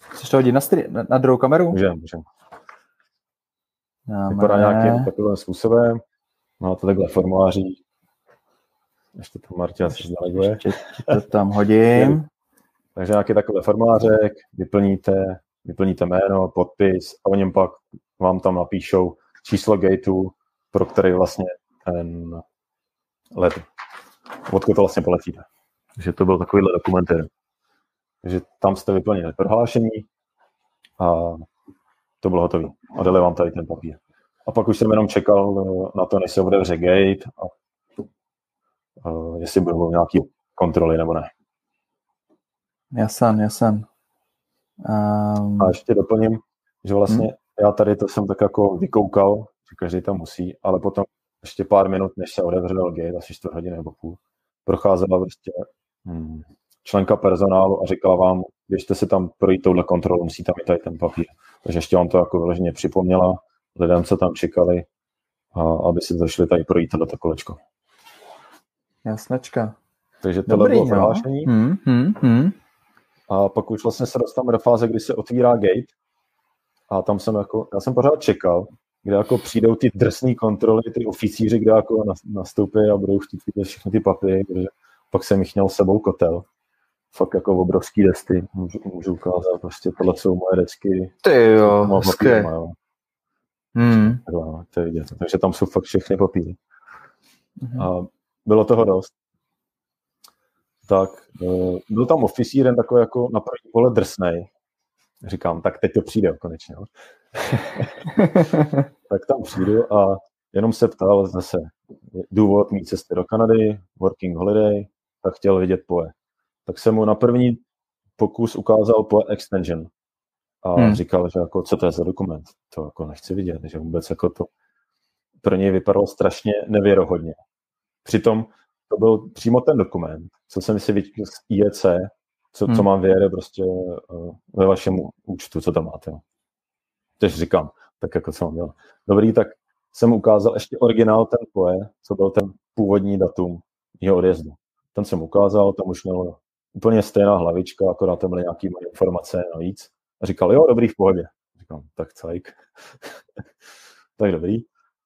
Chceš to hodit na, stry, na, na druhou kameru?
Můžem, můžem. Dáme. Vypadá nějakým takovým způsobem. Má to takhle formuláří. Ještě to Martina asi zdeleguje. Ještě
to tam hodím.
Takže nějaký takový formulářek, vyplníte, vyplníte jméno, podpis a oni pak vám tam napíšou číslo gateu, pro který vlastně ten let, odkud to vlastně poletíte. Takže to byl takovýhle dokument. Takže tam jste vyplnili prohlášení a to bylo hotové. A dali vám tady ten papír. A pak už jsem jenom čekal na to, než se otevře gate a uh, jestli budou nějaké kontroly nebo ne.
Jasan, jasan.
Um... A ještě doplním, že vlastně hmm. já tady to jsem tak jako vykoukal, že každý tam musí, ale potom ještě pár minut, než se otevřel gate, asi 4 hodiny nebo půl, procházela prostě hmm, členka personálu a říkala vám, běžte si tam projít touhle kontrolu, musí tam i tady ten papír. Takže ještě vám to jako vyloženě připomněla lidem, co tam čekali, a aby si zašli tady projít tohleto kolečko.
Jasnečka.
Takže tohle Dobrý, bylo prohlášení. Hmm, hmm, hmm. A pak už vlastně se dostáváme do fáze, kdy se otvírá gate a tam jsem jako, já jsem pořád čekal, kde jako přijdou ty drsné kontroly, ty oficíři, kde jako nastoupí a budou chtít vidět všechny ty papíry, protože pak jsem jich měl s sebou kotel. Fakt jako obrovský desty. Můžu, můžu ukázat, prostě tohle jsou moje decky.
Ty jo, hezké.
Hmm. Takhle, to je vidět. Takže tam jsou fakt všechny papíry. Hmm. A bylo toho dost. Tak uh, byl tam oficíren takový jako na první pole drsnej. Říkám, tak teď to přijde konečně. Tak tam přijdu a jenom se ptal zase důvod mít cesty do Kanady, working holiday, tak chtěl vidět POE. Tak jsem mu na první pokus ukázal POE extension a hmm. říkal, že jako, co to je za dokument, to jako nechci vidět, že vůbec jako to pro něj vypadalo strašně nevěrohodně. Přitom to byl přímo ten dokument, co jsem si vytíkl z IEC, co, hmm. co mám věře prostě uh, ve vašem účtu, co tam máte. Teď říkám, tak jako mám dělat. Dobrý, tak jsem ukázal ještě originál ten POE, co byl ten původní datum jeho odjezdu. Ten jsem ukázal, tam už měl úplně stejná hlavička, akorát tam byly nějaké informace navíc. A říkal, jo, dobrý, v pohodě. Říkám, tak cajk. tak dobrý.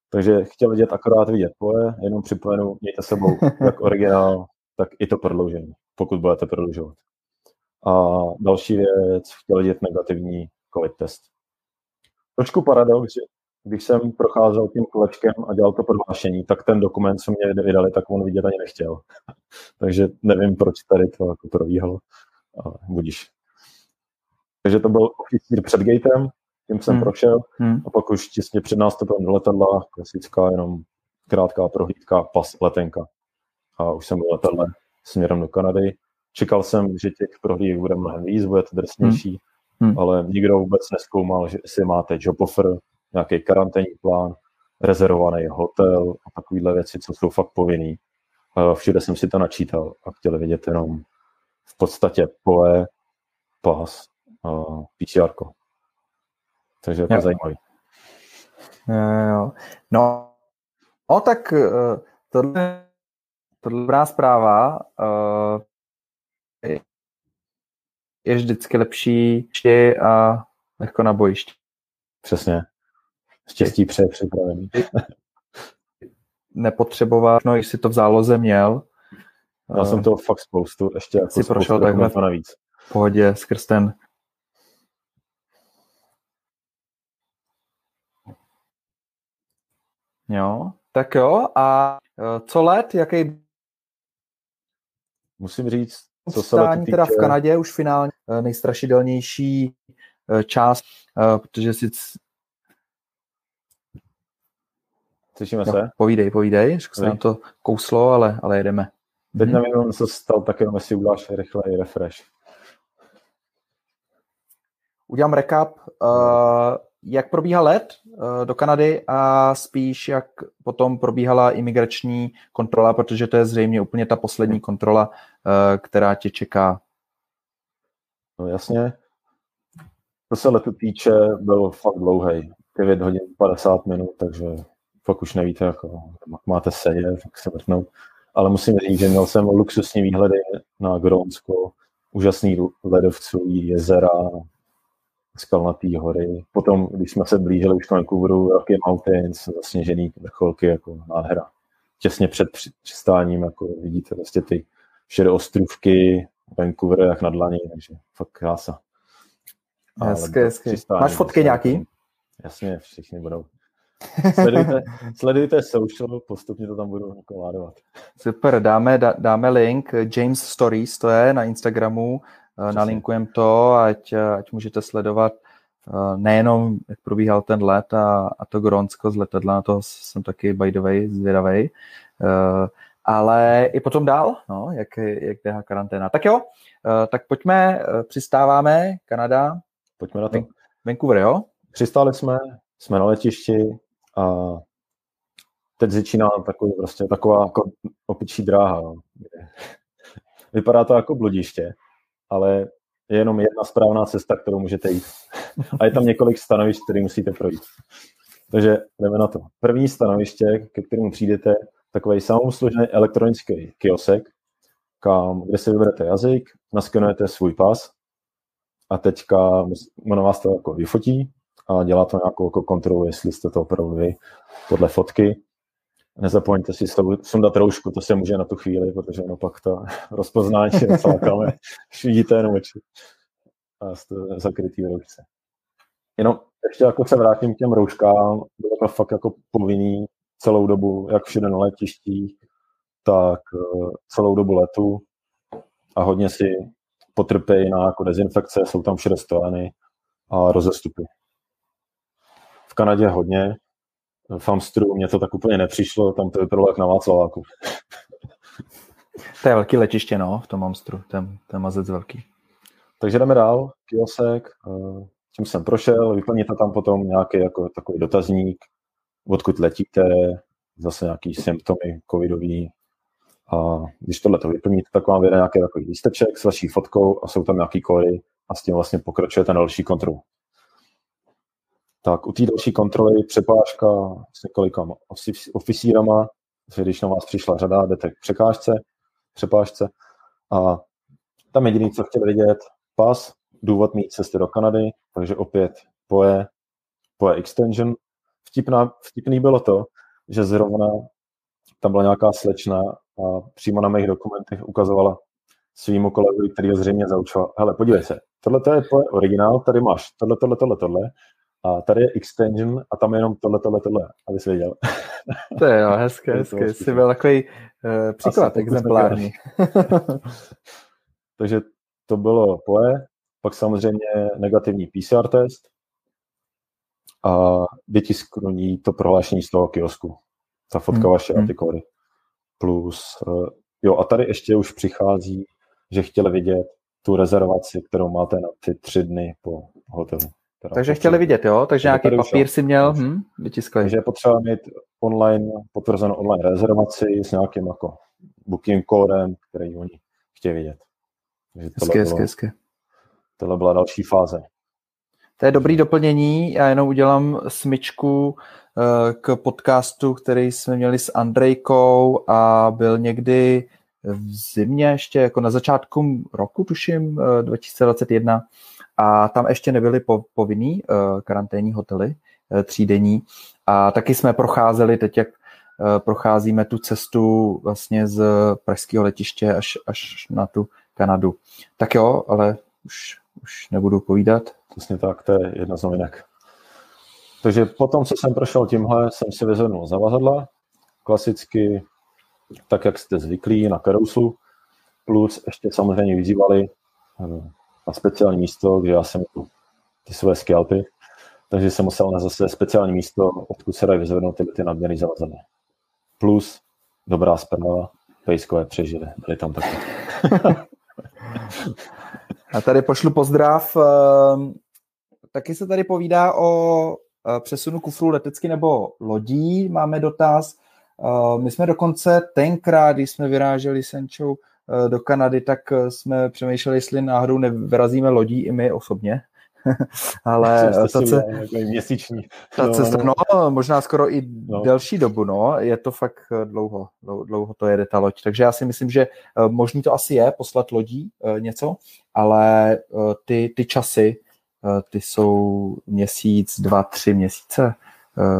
Takže chtěl vidět akorát vidět poje, jenom připomenu, mějte sebou jak originál, tak i to prodloužení, pokud budete prodlužovat. A další věc, chtěl vidět negativní COVID test. Trošku paradox, že když jsem procházel tím kolečkem a dělal to prohlášení, tak ten dokument, co mě vydali, tak on vidět ani nechtěl. Takže nevím, proč tady to jako probíhalo. Ale budíš. Takže to byl oficír před gatem, tím jsem hmm. prošel hmm. a pak už těsně před nástupem do letadla, klasická jenom krátká prohlídka, pas, letenka. A už jsem byl letadle směrem do Kanady. Čekal jsem, že těch prohlídek bude mnohem víc, bude to drsnější, hmm. Hmm. ale nikdo vůbec neskoumal, že si máte job offer, nějaký karanténní plán, rezervovaný hotel a takovéhle věci, co jsou fakt povinný. Všude jsem si to načítal a chtěli vidět jenom v podstatě POE, pas, PCR. Takže je to jo. zajímavý.
Jo, jo. No, O, tak tohle, tohle dobrá zpráva. Je vždycky lepší a lehko na bojišti.
Přesně. Štěstí přeje připravený.
Nepotřebovat, no, jestli to v záloze měl.
Já jsem toho fakt spoustu, ještě jako
si prošel takhle
navíc.
v pohodě skrz ten Jo, tak jo. A e, co let, jaký
Musím říct, co
se týče... teda v Kanadě už finálně e, nejstrašidelnější e, část, protože si...
Slyšíme jo, se?
Povídej, povídej, že se nám to kouslo, ale, ale jedeme.
Teď mhm. nevím, co stal, tak jenom jestli uděláš rychle refresh.
Udělám recap. Uh, jak probíhá let uh, do Kanady a spíš jak potom probíhala imigrační kontrola, protože to je zřejmě úplně ta poslední kontrola, uh, která tě čeká.
No jasně. To se letu týče, byl fakt dlouhý. 9 hodin 50 minut, takže fakt už nevíte, jako, jak máte sedět, jak se vrtnout. Ale musím říct, že měl jsem luxusní výhledy na Grónsko, úžasný ledovců, jezera, skalnatý hory. Potom, když jsme se blížili už k Vancouveru, Rocky Mountains, zasněžený vrcholky, jako nádhera. Těsně před přistáním, jako vidíte vlastně ty šedé ostrůvky, Vancouver jak na dlaní, takže fakt krása.
Hezky, hezky. Máš fotky nějaký?
Jasně, všichni budou. Sledujte, sledujte social, postupně to tam budu jako ládovat.
Super, dáme, dáme link, James Stories to je na Instagramu, Přesně. Nalinkujem to, ať, ať můžete sledovat eh, nejenom, jak probíhal ten let a, a to Gronsko z letadla, na to jsem taky by the way zvědavej, ale i potom dál, no, jak, jak běhá karanténa. Tak jo, tak pojďme, přistáváme, Kanada.
Pojďme na to.
Vancouver, jo?
Přistáli jsme, jsme na letišti a teď začíná takový, prostě, taková jako opičí dráha. No. Vypadá to jako bludiště, ale je jenom jedna správná cesta, kterou můžete jít. A je tam několik stanovišť, které musíte projít. Takže jdeme na to. První stanoviště, ke kterému přijdete, takový samouslužný elektronický kiosek, kam, kde si vyberete jazyk, naskenujete svůj pas a teďka ono vás to jako vyfotí a dělá to nějakou jako kontrolu, jestli jste to opravdu vy, podle fotky Nezapomeňte si sundat roušku, to se může na tu chvíli, protože ono pak to rozpoznání je docela když vidíte jenom oči a jste zakrytý v roušce. Jenom ještě jako se vrátím k těm rouškám, bylo to fakt jako povinný celou dobu, jak všude na letištích, tak eh, celou dobu letu a hodně si potrpějí na jako dezinfekce, jsou tam všude stojany a rozestupy. V Kanadě hodně, v Amstru mě to tak úplně nepřišlo, tam to vypadalo jak na Václaváku.
To je velký letiště, no, v tom Amstru, ten, ten mazec velký.
Takže jdeme dál, kiosek, tím jsem prošel, vyplníte tam potom nějaký jako takový dotazník, odkud letíte, zase nějaký symptomy covidový. A když tohle to vyplníte, tak vám vyjde nějaký takový lísteček s vaší fotkou a jsou tam nějaký kódy a s tím vlastně pokračujete na další kontrolu. Tak u té další kontroly přepážka s několika oficírama, když na vás přišla řada, jdete k překážce, přepážce. A tam jediný, co chtěli vidět, pas, důvod mít cesty do Kanady, takže opět poje, poje extension. Vtipná, vtipný bylo to, že zrovna tam byla nějaká slečna a přímo na mých dokumentech ukazovala svýmu kolegovi, který ho zřejmě zaučoval, hele, podívej se, tohle je originál, tady máš tohle, tohle, tohle, tohle, a tady je extension a tam je jenom tohle, tohle, tohle, aby jsi věděl.
To je jo, hezké, hezké. Jsi byl takový uh, příklad Asi exemplární.
Takže to bylo poje, pak samozřejmě negativní PCR test a vytisknutí to prohlášení z toho kiosku. Ta fotka hmm. vaše hmm. antikódy. Plus, uh, jo, a tady ještě už přichází, že chtěli vidět tu rezervaci, kterou máte na ty tři dny po hotelu.
Teda Takže chtěli vidět, jo? Takže nějaký papír si měl hm, vytiskli.
Takže je potřeba mít online, potvrzenou online rezervaci s nějakým jako booking kódem, který oni chtějí vidět.
Takže hezky, hezky, hezky.
Tohle byla další fáze.
to je dobrý doplnění. Já jenom udělám smyčku eh, k podcastu, který jsme měli s Andrejkou a byl někdy v zimě ještě, jako na začátku roku, tuším, 2021. A tam ještě nebyly povinný karanténní hotely třídení. A taky jsme procházeli teď, jak procházíme tu cestu vlastně z pražského letiště až, až na tu Kanadu. Tak jo, ale už, už nebudu povídat.
Přesně tak, to je jedna z novinek. Takže potom, co jsem prošel tímhle, jsem si vyzvednul zavazadla, klasicky, tak jak jste zvyklí na karouslu, plus ještě samozřejmě vyzývali eh, na speciální místo, kde já jsem ty své skalpy, takže jsem musel na zase speciální místo, odkud se dají vyzvednout ty, ty nadměry zavazadla. Plus, dobrá zpráva, pejskové přežili, byli tam taky.
A tady pošlu pozdrav. Ehm, taky se tady povídá o eh, přesunu kufru letecky nebo lodí. Máme dotaz. Ehm, my jsme dokonce tenkrát, když jsme vyráželi Senčou eh, do Kanady, tak eh, jsme přemýšleli, jestli náhodou nevyrazíme lodí i my osobně. ale ta, ce,
měsíční.
ta cesta, no, možná skoro i no. delší dobu, no, je to fakt dlouho, dlouho to jede ta loď, takže já si myslím, že možný to asi je poslat lodí něco, ale ty, ty časy, ty jsou měsíc, dva, tři měsíce,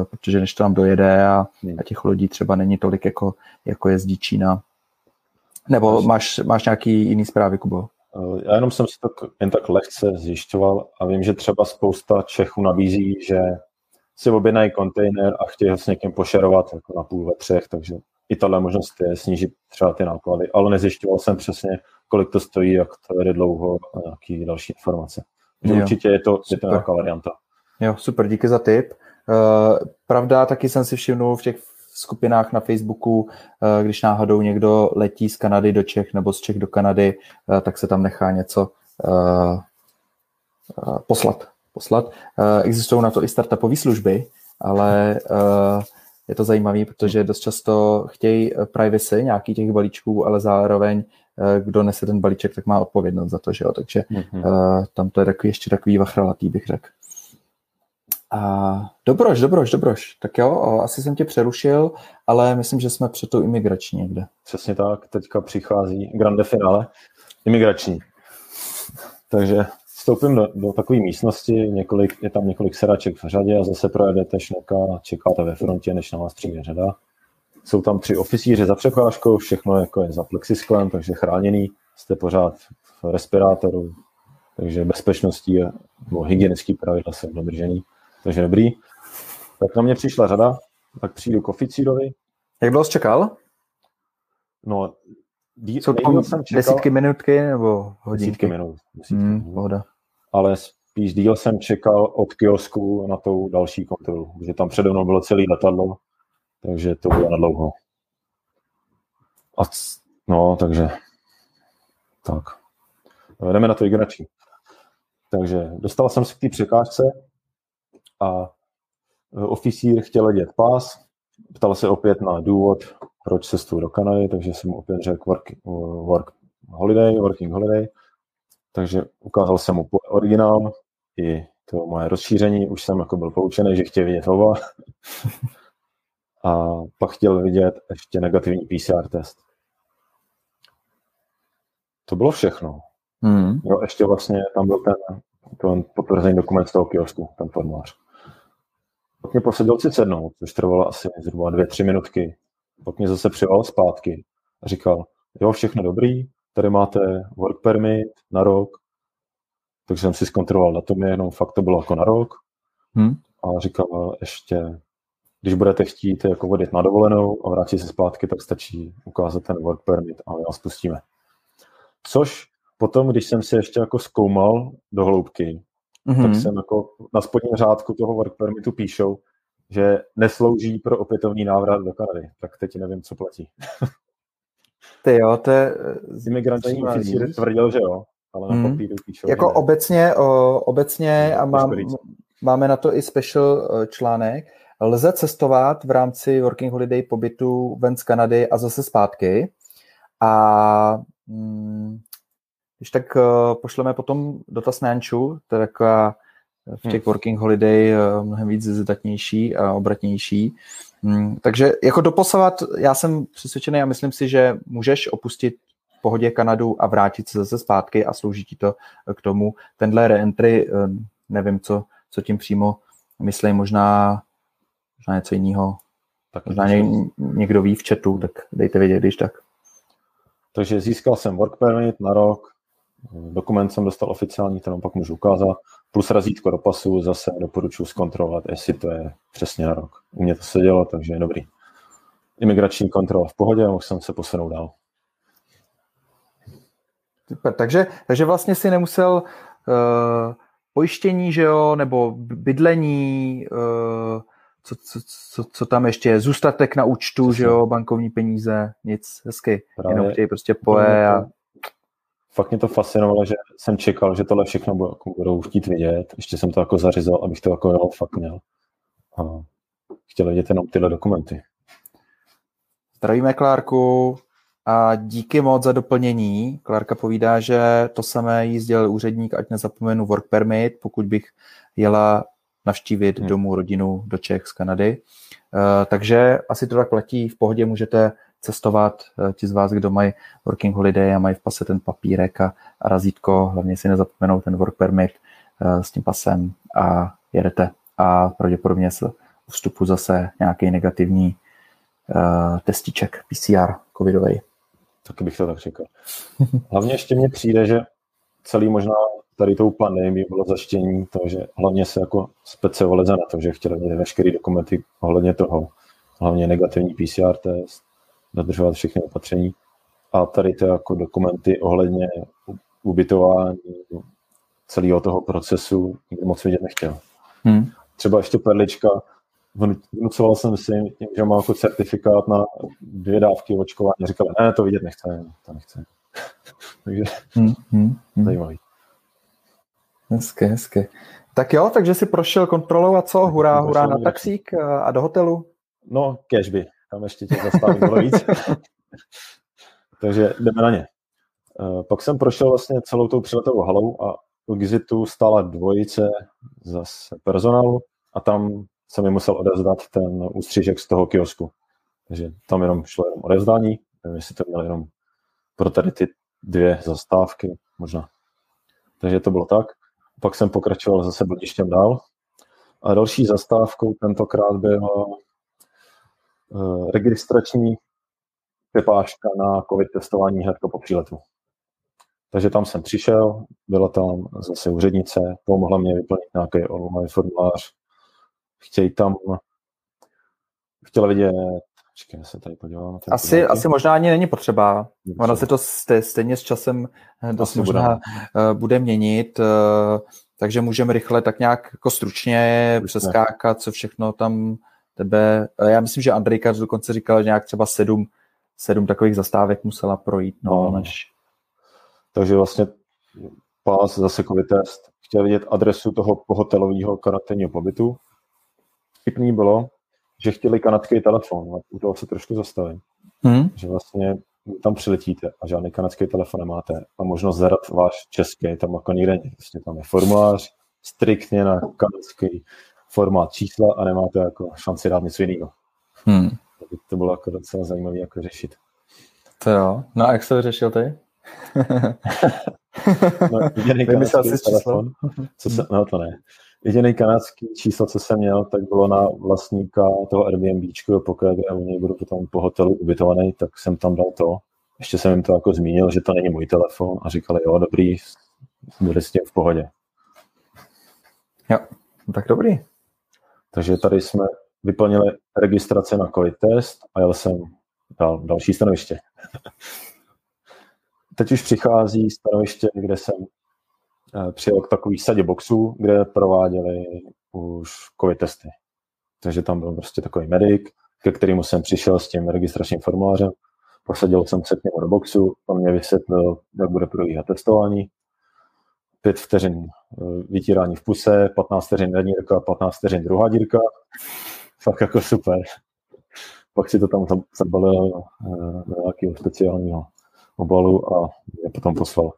protože než to tam dojede a, hmm. a těch lodí třeba není tolik, jako, jako jezdí Čína. Nebo máš, máš nějaký jiný zprávy, Kubo?
Já jenom jsem si to jen tak lehce zjišťoval a vím, že třeba spousta Čechů nabízí, že si objednají kontejner a chtějí ho s někým pošerovat jako na půl ve třech, takže i tahle možnost je snížit třeba ty náklady, ale nezjišťoval jsem přesně, kolik to stojí, jak to jede dlouho a nějaký další informace. Takže určitě je to, je to nějaká varianta.
Jo, super, díky za tip. Uh, pravda, taky jsem si všimnul v těch skupinách na Facebooku, uh, když náhodou někdo letí z Kanady do Čech nebo z Čech do Kanady, uh, tak se tam nechá něco poslat. poslat. Existují na to i startupové služby, ale je to zajímavé, protože dost často chtějí privacy nějaký těch balíčků, ale zároveň Eh, kdo nese ten balíček, tak má odpovědnost za to, že jo? takže mm-hmm. tam to je takový, ještě takový vachralatý, bych řekl. A dobroš, dobroš, dobroš. Tak jo, asi jsem tě přerušil, ale myslím, že jsme před tou imigrační někde.
Přesně tak, teďka přichází grande finále, imigrační. Takže vstoupím do, do takové místnosti, několik, je tam několik sedaček v řadě a zase projedete šneka a čekáte ve frontě, než na vás přijde řada. Jsou tam tři oficíři za překážkou, všechno jako je za plexisklem, takže chráněný, jste pořád v respirátoru, takže bezpečností nebo hygienický pravidla jsou dodržený, takže dobrý. Tak na mě přišla řada, tak přijdu k oficírovi.
Jak dlouho jsi čekal?
No,
dí, Jsou to jsem čekal, desítky minutky nebo hodinky?
Desítky minut. Desítky
mm, minut.
Ale spíš díl jsem čekal od kiosku na tou další kontrolu, protože tam přede mnou bylo celé letadlo takže to bylo na dlouho. A, no, takže tak. Jdeme na to igračí. Takže dostal jsem se k té překážce a e, oficír chtěl dět pás, ptal se opět na důvod, proč cestuju do Kanady, takže jsem mu opět řekl work, work holiday, working holiday, takže ukázal jsem mu originál i to moje rozšíření, už jsem jako byl poučený, že chtěl vidět oba. a pak chtěl vidět ještě negativní PCR test. To bylo všechno. Hmm. Jo, ještě vlastně tam byl ten, ten potvrzený dokument z toho kiosku, ten formulář. Pak mě posadil si sednout, což trvalo asi zhruba dvě, tři minutky. Pak mě zase přivolal zpátky a říkal, jo, všechno dobrý, tady máte work permit na rok, takže jsem si zkontroloval datumy, jenom fakt to bylo jako na rok. Hmm. A říkal ještě, když budete chtít jako odjet na dovolenou a vrátit se zpátky, tak stačí ukázat ten work permit a my vás pustíme. Což potom, když jsem si ještě jako zkoumal do hloubky, mm-hmm. tak jsem jako na spodním řádku toho work permitu píšou, že neslouží pro opětovný návrat do Kanady. Tak teď nevím, co platí.
Ty jo, to je
Imigrační oficír tvrdil, že jo, ale na mhm. papíru píšou.
Jako obecně, o, obecně a mám, máme na to i special eh, článek, Lze cestovat v rámci Working Holiday pobytu ven z Kanady a zase zpátky. A mm, když tak uh, pošleme potom dotaz na Janču, to je taková v těch hmm. working holiday mnohem víc zdatnější a obratnější. Hmm, takže jako doposavat, já jsem přesvědčený a myslím si, že můžeš opustit v pohodě Kanadu a vrátit se zase zpátky a slouží ti to k tomu. Tenhle reentry, nevím, co, co tím přímo myslím, možná, možná něco jiného. Tak možná ně, někdo ví v chatu, tak dejte vědět, když tak.
Takže získal jsem work permit na rok, dokument jsem dostal oficiální, ten pak můžu ukázat, plus razítko do pasu, zase doporučuji zkontrolovat, jestli to je přesně na rok. U mě to se dělo, takže je dobrý. Imigrační kontrola v pohodě a mohl jsem se posunout dál.
Super, takže, takže vlastně si nemusel uh, pojištění, že jo, nebo bydlení, uh, co, co, co, co tam ještě je, zůstatek na účtu, že jo, bankovní peníze, nic, hezky, Právě. jenom chtějí prostě poje a...
Fakt mě to fascinovalo, že jsem čekal, že tohle všechno budou chtít vidět, ještě jsem to jako zařizal, abych to jako jo, fakt měl. A chtěl vidět jenom tyhle dokumenty.
Zdravíme Klárku a díky moc za doplnění. Klárka povídá, že to samé jí sdělil úředník, ať nezapomenu work permit, pokud bych jela navštívit hmm. domů rodinu do Čech z Kanady. Uh, takže asi to tak platí, v pohodě můžete cestovat, uh, ti z vás, kdo mají working holiday a mají v pase ten papírek a, razítko, hlavně si nezapomenou ten work permit uh, s tím pasem a jedete. A pravděpodobně se vstupu zase nějaký negativní uh, testíček PCR covidový.
Taky bych to tak řekl. Hlavně ještě mně přijde, že celý možná tady tou pandemii bylo zaštění to, že hlavně se jako specializuje na to, že chtěli mít veškeré dokumenty ohledně toho, hlavně negativní PCR test, dodržovat všechny opatření a tady ty jako dokumenty ohledně ubytování celého toho procesu nikdo moc vidět nechtěl. Hmm. Třeba ještě perlička, vnucoval jsem si že mám jako certifikát na dvě dávky očkování. Říkal, ne, to vidět nechce, to nechce. Takže hmm, hmm, hmm. zajímavý.
Hezky, hezky. Tak jo, takže si prošel kontrolou a co? Hurá, hurá na taxík a do hotelu?
No, cashby. Tam ještě těch zastávek bylo víc. takže jdeme na ně. Eh, pak jsem prošel vlastně celou tou přiletovou halou a u Gizitu stála dvojice zase personálu a tam jsem mi musel odezdat ten ústřížek z toho kiosku. Takže tam jenom šlo jenom odezdání, nevím, jestli to měl jenom pro tady ty dvě zastávky, možná. Takže to bylo tak. Pak jsem pokračoval zase bludištěm dál. A další zastávkou tentokrát byla registrační pepáška na covid testování hned po příletu. Takže tam jsem přišel, byla tam zase úřednice, pomohla mě vyplnit nějaký online formulář, chtějí tam, chtěla vidět, Počkej, se tady podívám.
Tady asi, podívám. asi možná ani není potřeba. Ono se to stejně s časem eh, dost možná bude. Eh, bude měnit, eh, takže můžeme rychle tak nějak jako stručně přeskákat, co všechno tam tebe... Já myslím, že Andrejka dokonce říkala, že nějak třeba sedm, sedm takových zastávek musela projít. No, no. Než...
Takže vlastně pás zase covid test. Chtěl vidět adresu toho pohotelového karanténního pobytu, vtipný bylo, že chtěli kanadský telefon. U toho se trošku zastavím. Hmm. Že vlastně tam přiletíte a žádný kanadský telefon nemáte a možnost zadat váš český tam jako nikde. Vlastně tam je formulář striktně na kanadský formát čísla a nemáte jako šanci dát něco jiného. Hmm. To bylo jako docela zajímavé jako řešit.
To jo. No a jak se to řešil ty?
no, jediný kanadský telefon, co se, no to ne. Jediný kanadský číslo, co jsem měl, tak bylo na vlastníka toho Airbnb, pokud kde u něj budu potom po hotelu ubytovaný, tak jsem tam dal to. Ještě jsem jim to jako zmínil, že to není můj telefon a říkali, jo, dobrý, bude s tím v pohodě.
Jo, tak dobrý.
Takže tady jsme vyplnili registraci na COVID test a jel jsem dal další stanoviště. Teď už přichází stanoviště, kde jsem Eh, přijel k takový sadě boxů, kde prováděli už covid testy. Takže tam byl prostě takový medic, ke kterému jsem přišel s tím registračním formulářem. Posadil jsem se k němu do boxu, on mě vysvětlil, jak bude probíhat testování. Pět vteřin vytírání v puse, 15 vteřin jedna dírka, 15 vteřin druhá dírka. Fakt jako super. Pak si to tam zabalil eh, do nějakého speciálního obalu a mě potom poslal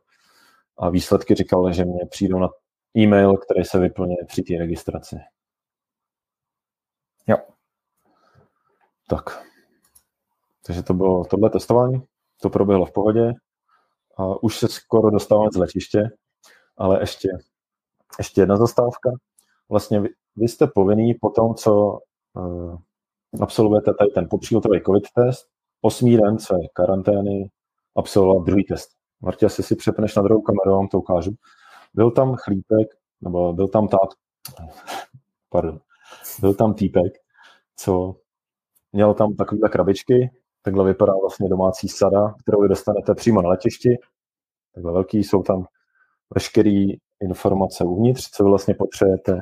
a výsledky říkal, že mě přijdou na e-mail, který se vyplňuje při té registraci.
Jo.
Tak. Takže to bylo tohle testování. To proběhlo v pohodě. A už se skoro dostáváme z letiště, ale ještě, ještě jedna zastávka. Vlastně vy, vy jste povinný po tom, co uh, absolvujete tady ten popříletový covid test, osmý den své karantény absolvovat druhý test. Martě, asi si přepneš na druhou kameru, vám to ukážu. Byl tam chlípek, nebo byl tam tát, pardon, byl tam týpek, co měl tam takovéhle krabičky, takhle vypadá vlastně domácí sada, kterou vy dostanete přímo na letišti. Takhle velký jsou tam veškeré informace uvnitř, co vy vlastně potřebujete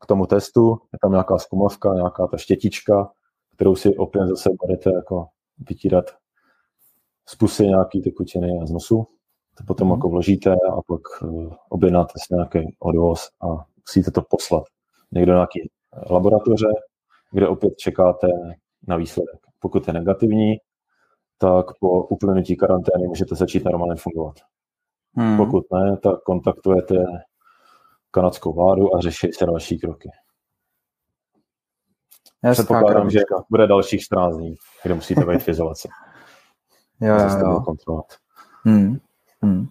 k tomu testu. Je tam nějaká zkumovka, nějaká ta štětička, kterou si opět zase budete jako vytírat z pusy nějaký tekutiny a z nosu. To potom mm. jako vložíte a pak uh, objednáte si nějaký odvoz a musíte to poslat někdo do nějaký laboratoře, kde opět čekáte na výsledek. Pokud je negativní, tak po uplynutí karantény můžete začít normálně fungovat. Hmm. Pokud ne, tak kontaktujete kanadskou vládu a řeší se další kroky. Předpokládám, že bude dalších 14 dní, kde musíte být v izolaci.
jo, jo, jo. kontrolovat. Hmm. Hmm.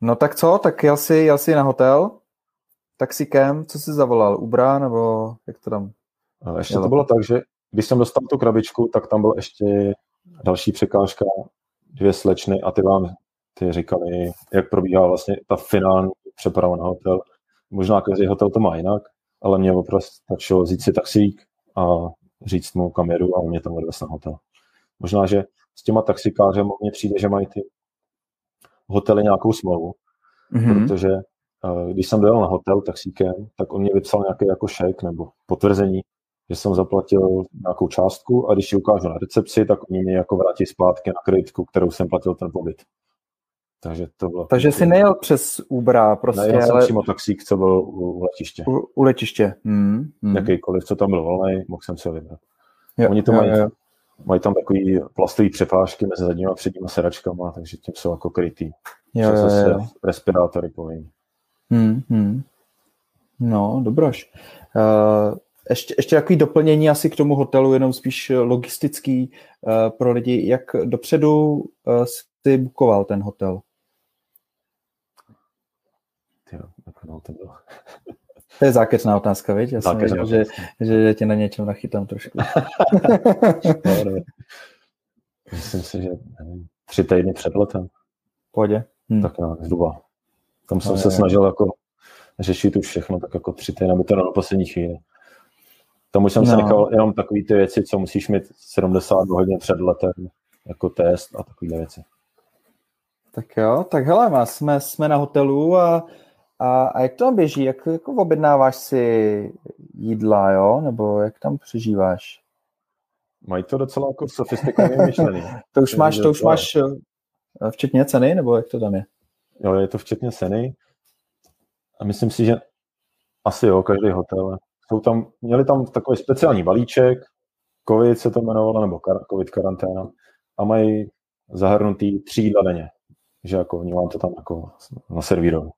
No tak co, tak jel jsi, jel jsi na hotel, taxikem, co jsi zavolal, Ubra, nebo jak to tam?
Ještě to bylo tak, že když jsem dostal tu krabičku, tak tam byl ještě další překážka, dvě slečny a ty vám ty říkali, jak probíhá vlastně ta finální přeprava na hotel. Možná každý hotel to má jinak, ale mě opravdu stačilo vzít si taxík a říct mu kameru a on mě tam odvez na hotel. Možná, že s těma taxikářem mně přijde, že mají ty hotely nějakou smlouvu, mm-hmm. protože uh, když jsem dojel na hotel taxíkem, tak on mě vypsal nějaký jako šek nebo potvrzení, že jsem zaplatil nějakou částku a když ji ukážu na recepci, tak oni mě jako vrátí zpátky na kreditku, kterou jsem platil ten pobyt. Takže to bylo...
Takže jsi nejel přes Uber, prostě,
ne, já jsem ale... přímo taxík, co byl u, u letiště.
U, u letiště. Hmm,
hmm. Jakýkoliv, co tam byl volný, mohl jsem si ho vybrat. Jo, Oni to jo, mají, jo. mají tam takový plastový přepážky mezi zadníma a předníma sedačkama, takže tím jsou jako krytý. Jo, jo, jo, jo. respirátory povinný.
Hmm, hmm. No, dobroš. Uh, ještě, ještě takový doplnění asi k tomu hotelu, jenom spíš logistický uh, pro lidi. Jak dopředu uh, si bukoval ten hotel?
Jo, no, to bylo.
To je zákeřná otázka, viď? Já jsem věděl, že, že tě na něčem nachytám trošku.
no, Myslím si, že nevím, tři týdny před letem.
Pohodě.
Hm. Tak nějak zhruba. Tam jsem no, se je. snažil jako řešit už všechno, tak jako tři týdny, aby to na poslední chvíli. Tam už jsem no. se nechal jenom takové ty věci, co musíš mít 70 hodin před letem, jako test a takové věci.
Tak jo, tak hele, jsme, jsme na hotelu a a, a jak to tam běží? Jak jako objednáváš si jídla, jo? Nebo jak tam přežíváš?
Mají to docela jako sofistikovaně myšlený.
to už máš, to už máš eh, včetně ceny, nebo jak to tam je?
Jo, je to včetně ceny. A myslím si, že asi jo, každý hotel. Jsou tam, měli tam takový speciální balíček, COVID se to jmenovalo, nebo COVID karanténa, a mají zahrnutý tři jídla denně. Že jako oni vám to tam jako naservírovali.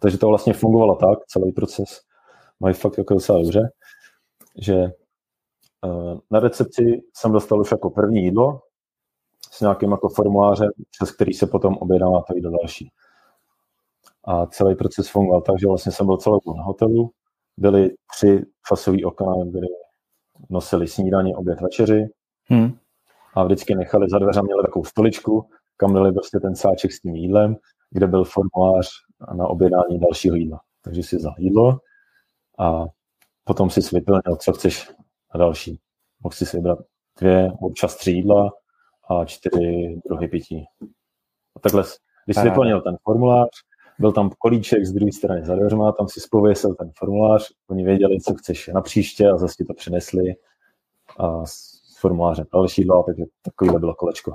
Takže to vlastně fungovalo tak, celý proces mají fakt jako docela dobře, že eh, na recepci jsem dostal už jako první jídlo s nějakým jako formulářem, přes který se potom objednává to jídlo další. A celý proces fungoval tak, že vlastně jsem byl celou na hotelu, byly tři časové okna, kde nosili snídaně, oběd, večeři hmm. a vždycky nechali za dveře, měli takovou stoličku, kam dali prostě ten sáček s tím jídlem, kde byl formulář na objednání dalšího jídla. Takže si za jídlo a potom si vyplnil, co chceš na další. Mohl si vybrat dvě, občas tři jídla a čtyři druhy pití. A takhle, když jsi vyplnil ten formulář, byl tam kolíček z druhé strany za dveřma, tam si spověsil ten formulář, oni věděli, co chceš na příště a zase ti to přinesli a s formulářem další jídla, takže takovýhle bylo kolečko.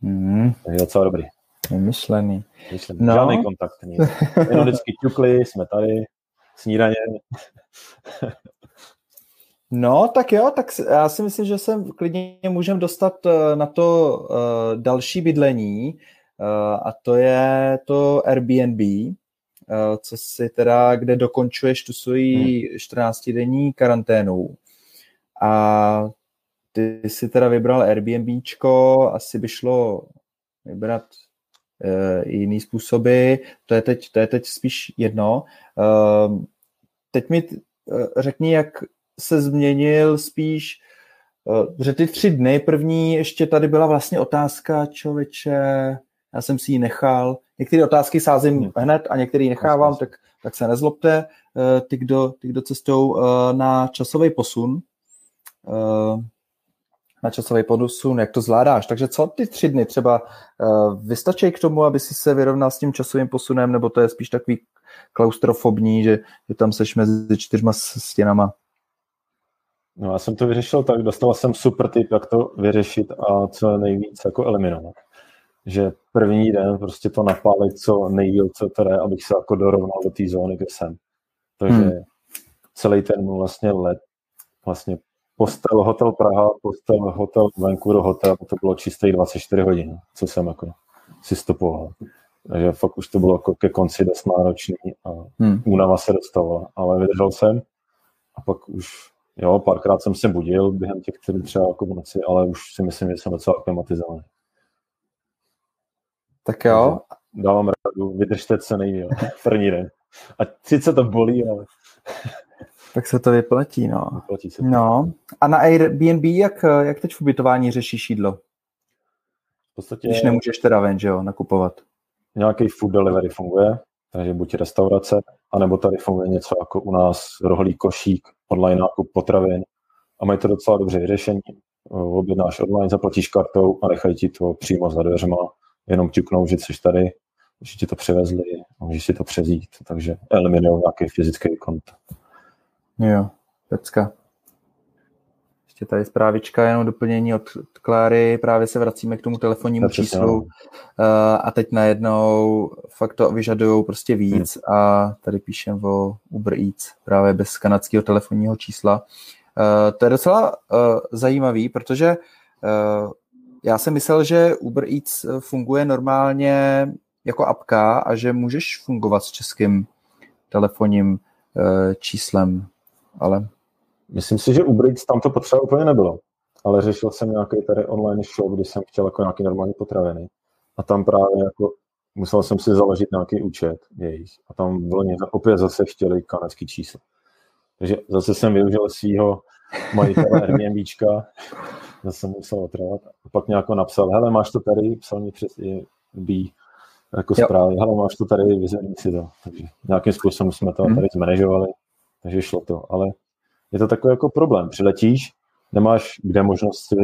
Mm. Takže docela dobrý.
Vymyšlený.
Vymyšlený. No. Žádný kontakt. Nic. Jenom vždycky ťukli, jsme tady, snídaně.
No, tak jo, tak já si myslím, že se klidně můžeme dostat eh, na to uh, další bydlení uh, a to je to Airbnb. co si teda, kde dokončuješ tu svoji 14-denní karanténu. A ty si teda vybral Airbnbčko, asi by šlo vybrat uh, jiný způsoby, to je teď, to je teď spíš jedno. Uh, teď mi uh, řekni, jak se změnil spíš, uh, že ty tři dny první, ještě tady byla vlastně otázka, člověče, já jsem si ji nechal. Některé otázky sázím hmm. hned a některé nechávám, tak, tak se nezlobte. Ty, kdo, ty, kdo cestou na časový posun, uh, na časový podusun, jak to zvládáš. Takže co ty tři dny třeba uh, vystačí k tomu, aby si se vyrovnal s tím časovým posunem, nebo to je spíš takový klaustrofobní, že, že tam seš mezi čtyřma stěnama?
No já jsem to vyřešil tak, dostal jsem super tip, jak to vyřešit a co nejvíc jako eliminovat. Že první den prostě to napálit co nejvíc, co to je, abych se jako dorovnal do té zóny, kde jsem. Takže hmm. celý ten vlastně let vlastně postel Hotel Praha, postel Hotel Vancouver Hotel, to bylo čistých 24 hodin, co jsem jako si stopoval. Takže fakt už to bylo jako ke konci dost náročný a hmm. únava se dostala, ale vydržel jsem a pak už, jo, párkrát jsem se budil během těch tři třeba jako v noci, ale už si myslím, že jsem docela aklimatizovaný.
Tak jo.
Takže dávám radu, vydržte co nejdíl, první den. A sice to bolí, ale
tak se to vyplatí, no.
Vyplatí se to.
No. A na Airbnb, jak, jak teď v ubytování řešíš jídlo?
V podstatě...
Když nemůžeš teda ven, že jo, nakupovat.
Nějaký food delivery funguje, takže buď restaurace, anebo tady funguje něco jako u nás rohlí košík, online nákup potravin a mají to docela dobře vyřešení. Objednáš online, zaplatíš kartou a nechají ti to přímo za dveřma, jenom ťuknou, že jsi tady, že ti to přivezli a můžeš si to přezít, takže eliminují nějaký fyzický kontakt.
Jo, pecka. Ještě tady zprávička, jenom doplnění od Kláry, právě se vracíme k tomu telefonnímu číslu uh, a teď najednou fakt to vyžadují prostě víc hmm. a tady píšem o Uber Eats právě bez kanadského telefonního čísla. Uh, to je docela uh, zajímavý, protože uh, já jsem myslel, že Uber Eats funguje normálně jako apka a že můžeš fungovat s českým telefonním číslem ale...
Myslím si, že Uber Eats tam to potřeba úplně nebylo, ale řešil jsem nějaký tady online shop, kdy jsem chtěl jako nějaký normální potraviny. A tam právě jako musel jsem si založit nějaký účet jejich. A tam bylo něco, opět zase chtěli kanadský číslo. Takže zase jsem využil svého majitele Airbnbčka, zase musel otrvat. A pak nějak napsal, hele, máš to tady, psal mi přes B jako zprávy, hele, máš to tady, vyzvedni si to. Takže nějakým způsobem jsme to hmm. tady zmanežovali takže šlo to. Ale je to takový jako problém. Přiletíš, nemáš kde možnost si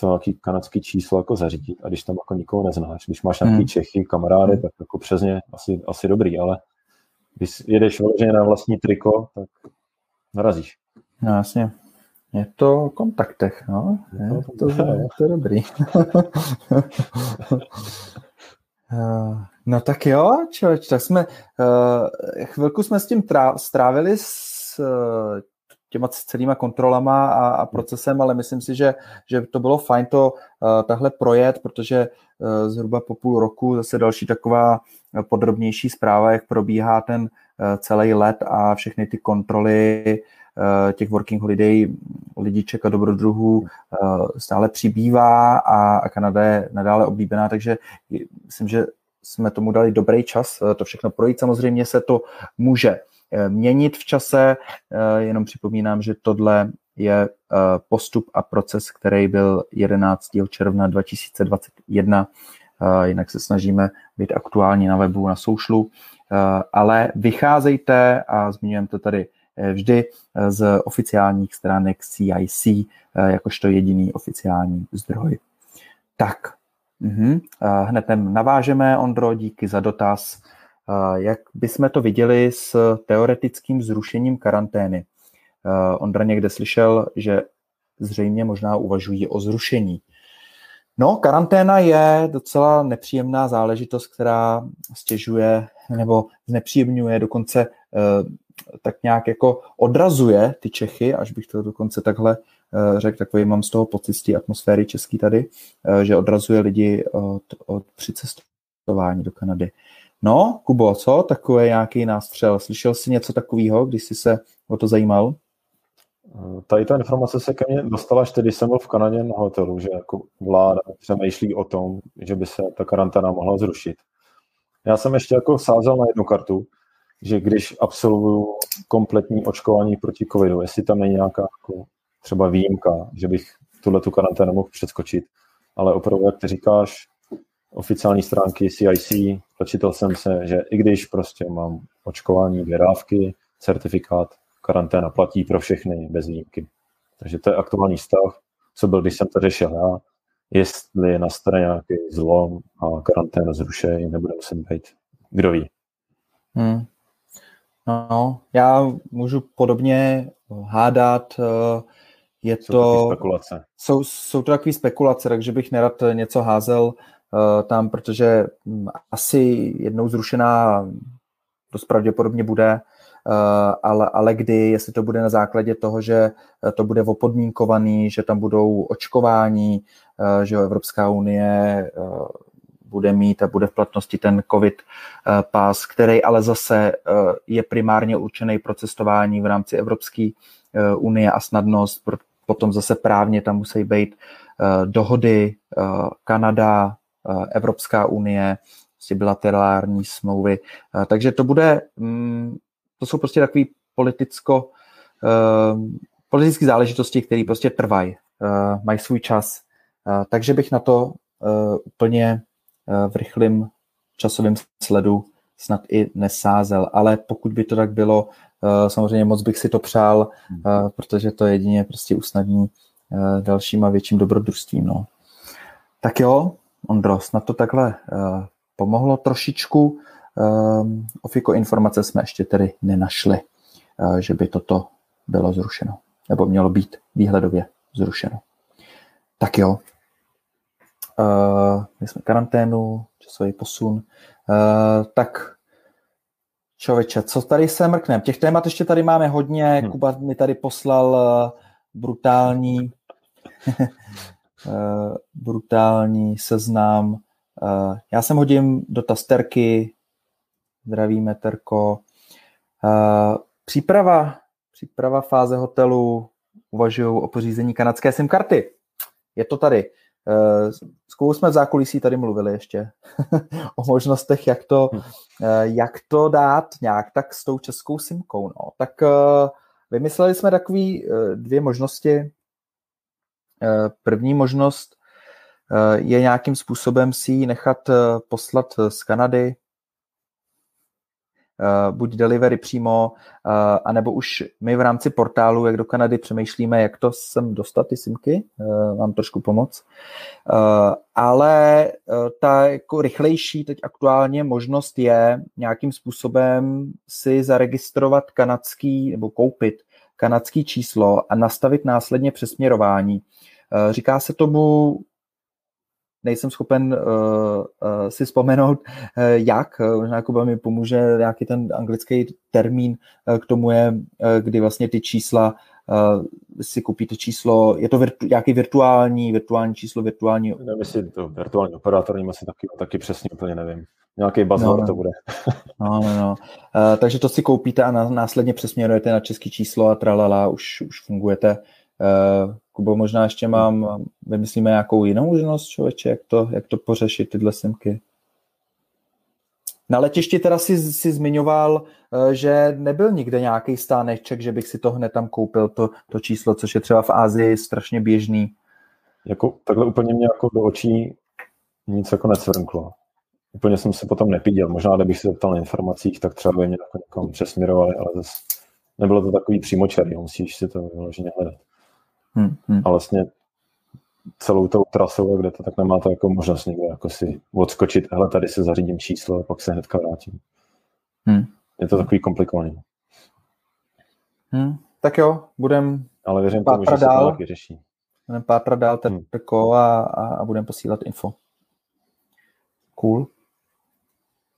to nějaký kanadský číslo jako zařídit a když tam jako nikoho neznáš, když máš nějaký hmm. Čechy, kamarády, hmm. tak jako přes ně asi, asi dobrý, ale když jedeš vyloženě na vlastní triko, tak narazíš.
No jasně. Je to o kontaktech, no. Je to, to, je to dobrý. Eh, no tak jo, člověč, tak jsme, uh, chvilku jsme s tím trá, strávili s uh, těma celýma kontrolama a, a procesem, ale myslím si, že, že to bylo fajn to uh, tahle projet, protože uh, zhruba po půl roku zase další taková podrobnější zpráva, jak probíhá ten uh, celý let a všechny ty kontroly těch working holiday lidiček a dobrodruhů uh, stále přibývá a, Kanada je nadále oblíbená, takže myslím, že jsme tomu dali dobrý čas to všechno projít. Samozřejmě se to může Eh, měnit v čase. Eh, jenom připomínám, že tohle je eh, postup a proces, který byl 11. června 2021. Jinak se snažíme být aktuální na webu, na soušlu, ale vycházejte a zmiňujeme to tady vždy z oficiálních stránek CIC, jakožto jediný oficiální zdroj. Tak, uh-huh. hned navážeme, Ondro, díky za dotaz. Jak bychom to viděli s teoretickým zrušením karantény? Ondra někde slyšel, že zřejmě možná uvažují o zrušení. No, karanténa je docela nepříjemná záležitost, která stěžuje nebo znepříjemňuje, dokonce eh, tak nějak jako odrazuje ty Čechy, až bych to dokonce takhle eh, řekl, takový mám z toho pocit z té atmosféry český tady, eh, že odrazuje lidi od, od přicestování do Kanady. No, Kubo, co? Takové nějaký nástřel. Slyšel jsi něco takového, když jsi se o to zajímal?
Tady ta informace se ke mně dostala až když jsem byl v Kanadě na hotelu, že jako vláda přemýšlí o tom, že by se ta karanténa mohla zrušit. Já jsem ještě jako sázel na jednu kartu, že když absolvuju kompletní očkování proti covidu, jestli tam je nějaká jako třeba výjimka, že bych tuhle tu karanténu mohl přeskočit. Ale opravdu, jak ty říkáš, oficiální stránky CIC, dočítal jsem se, že i když prostě mám očkování, dvě dávky, certifikát, karanténa platí pro všechny bez výjimky. Takže to je aktuální stav, co byl, když jsem to řešil já, jestli nastane nějaký zlom a karanténa zrušej, nebude muset být. Kdo ví?
Hmm. No, já můžu podobně hádat, eh, je
jsou
to...
spekulace.
Jsou, jsou to takové spekulace, takže bych nerad něco házel uh, tam, protože um, asi jednou zrušená dost pravděpodobně bude, ale, ale kdy, jestli to bude na základě toho, že to bude opodmínkovaný, že tam budou očkování, že Evropská unie bude mít a bude v platnosti ten COVID pas, který ale zase je primárně určený pro cestování v rámci Evropské unie a snadnost, potom zase právně tam musí být dohody Kanada, Evropská unie, prostě bilaterální smlouvy. Takže to bude, um, to jsou prostě takové politicko, politické záležitosti, které prostě trvají, mají svůj čas. Takže bych na to úplně v rychlém časovém sledu snad i nesázel, ale pokud by to tak bylo, Eh, samozřejmě moc bych si to přál, hmm. eh, protože to jedině prostě usnadní eh, dalším a větším dobrodružstvím. No. Tak jo, Ondro, snad to takhle pomohlo trošičku. Ofiko informace jsme ještě tedy nenašli, že by toto bylo zrušeno, nebo mělo být výhledově zrušeno. Tak jo, my jsme karanténu, časový posun, tak Čověče, co tady se mrknem? Těch témat ještě tady máme hodně. Hmm. Kuba mi tady poslal uh, brutální uh, brutální seznam. Uh, já sem hodím do tasterky. Zdravíme, Terko. Uh, příprava, příprava fáze hotelu. Uvažují o pořízení kanadské SIM karty. Je to tady. Eh, Kubou jsme v zákulisí tady mluvili ještě o možnostech, jak to, hm. eh, jak to dát nějak tak s tou českou simkou. No. Tak eh, vymysleli jsme takové dvě možnosti. První možnost je nějakým způsobem si ji nechat poslat z Kanady, buď delivery přímo, uh, anebo už my v rámci portálu, jak do Kanady přemýšlíme, jak to sem dostat, ty simky, uh, mám trošku pomoc. Ale ta jako rychlejší teď aktuálně možnost je nějakým způsobem si zaregistrovat kanadský, nebo koupit kanadský číslo a nastavit následně přesměrování. Říká se tomu nejsem schopen uh, uh, si vzpomenout, uh, jak, možná Kuba mi pomůže, nějaký ten anglický termín uh, k tomu je, uh, kdy vlastně ty čísla uh, si koupíte číslo, je to virtu, nějaký virtuální, virtuální číslo, virtuální...
Nevím, jestli to virtuální operátor, nevím, asi taky, taky přesně úplně nevím. Nějaký bazar no, no. to bude.
no, no, no. Uh, takže to si koupíte a následně přesměrujete na české číslo a tralala, už, už fungujete. Uh, Kubo, možná ještě mám, vymyslíme nějakou jinou možnost, člověče, jak to, jak to pořešit, tyhle simky. Na letišti teda si, si zmiňoval, uh, že nebyl nikde nějaký stáneček, že bych si to hned tam koupil, to, to číslo, což je třeba v Ázii strašně běžný.
Jako, takhle úplně mě jako do očí nic jako necvrnklo. Úplně jsem se potom nepíděl. Možná, kdybych se zeptal na informacích, tak třeba by mě jako někom přesměrovali, ale zase nebylo to takový přímočarý, musíš si to vyloženě hledat. Hmm, hmm. A vlastně celou tou trasou, kde to tak nemáte jako možnost někde jako si odskočit, hele, tady se zařídím číslo a pak se hnedka vrátím. Hmm. Je to takový komplikovaný.
Hmm. Tak jo, budem
Ale věřím tomu, že se to taky řeší.
Budem pátrat dál hmm. a, a, a budeme posílat info. Cool.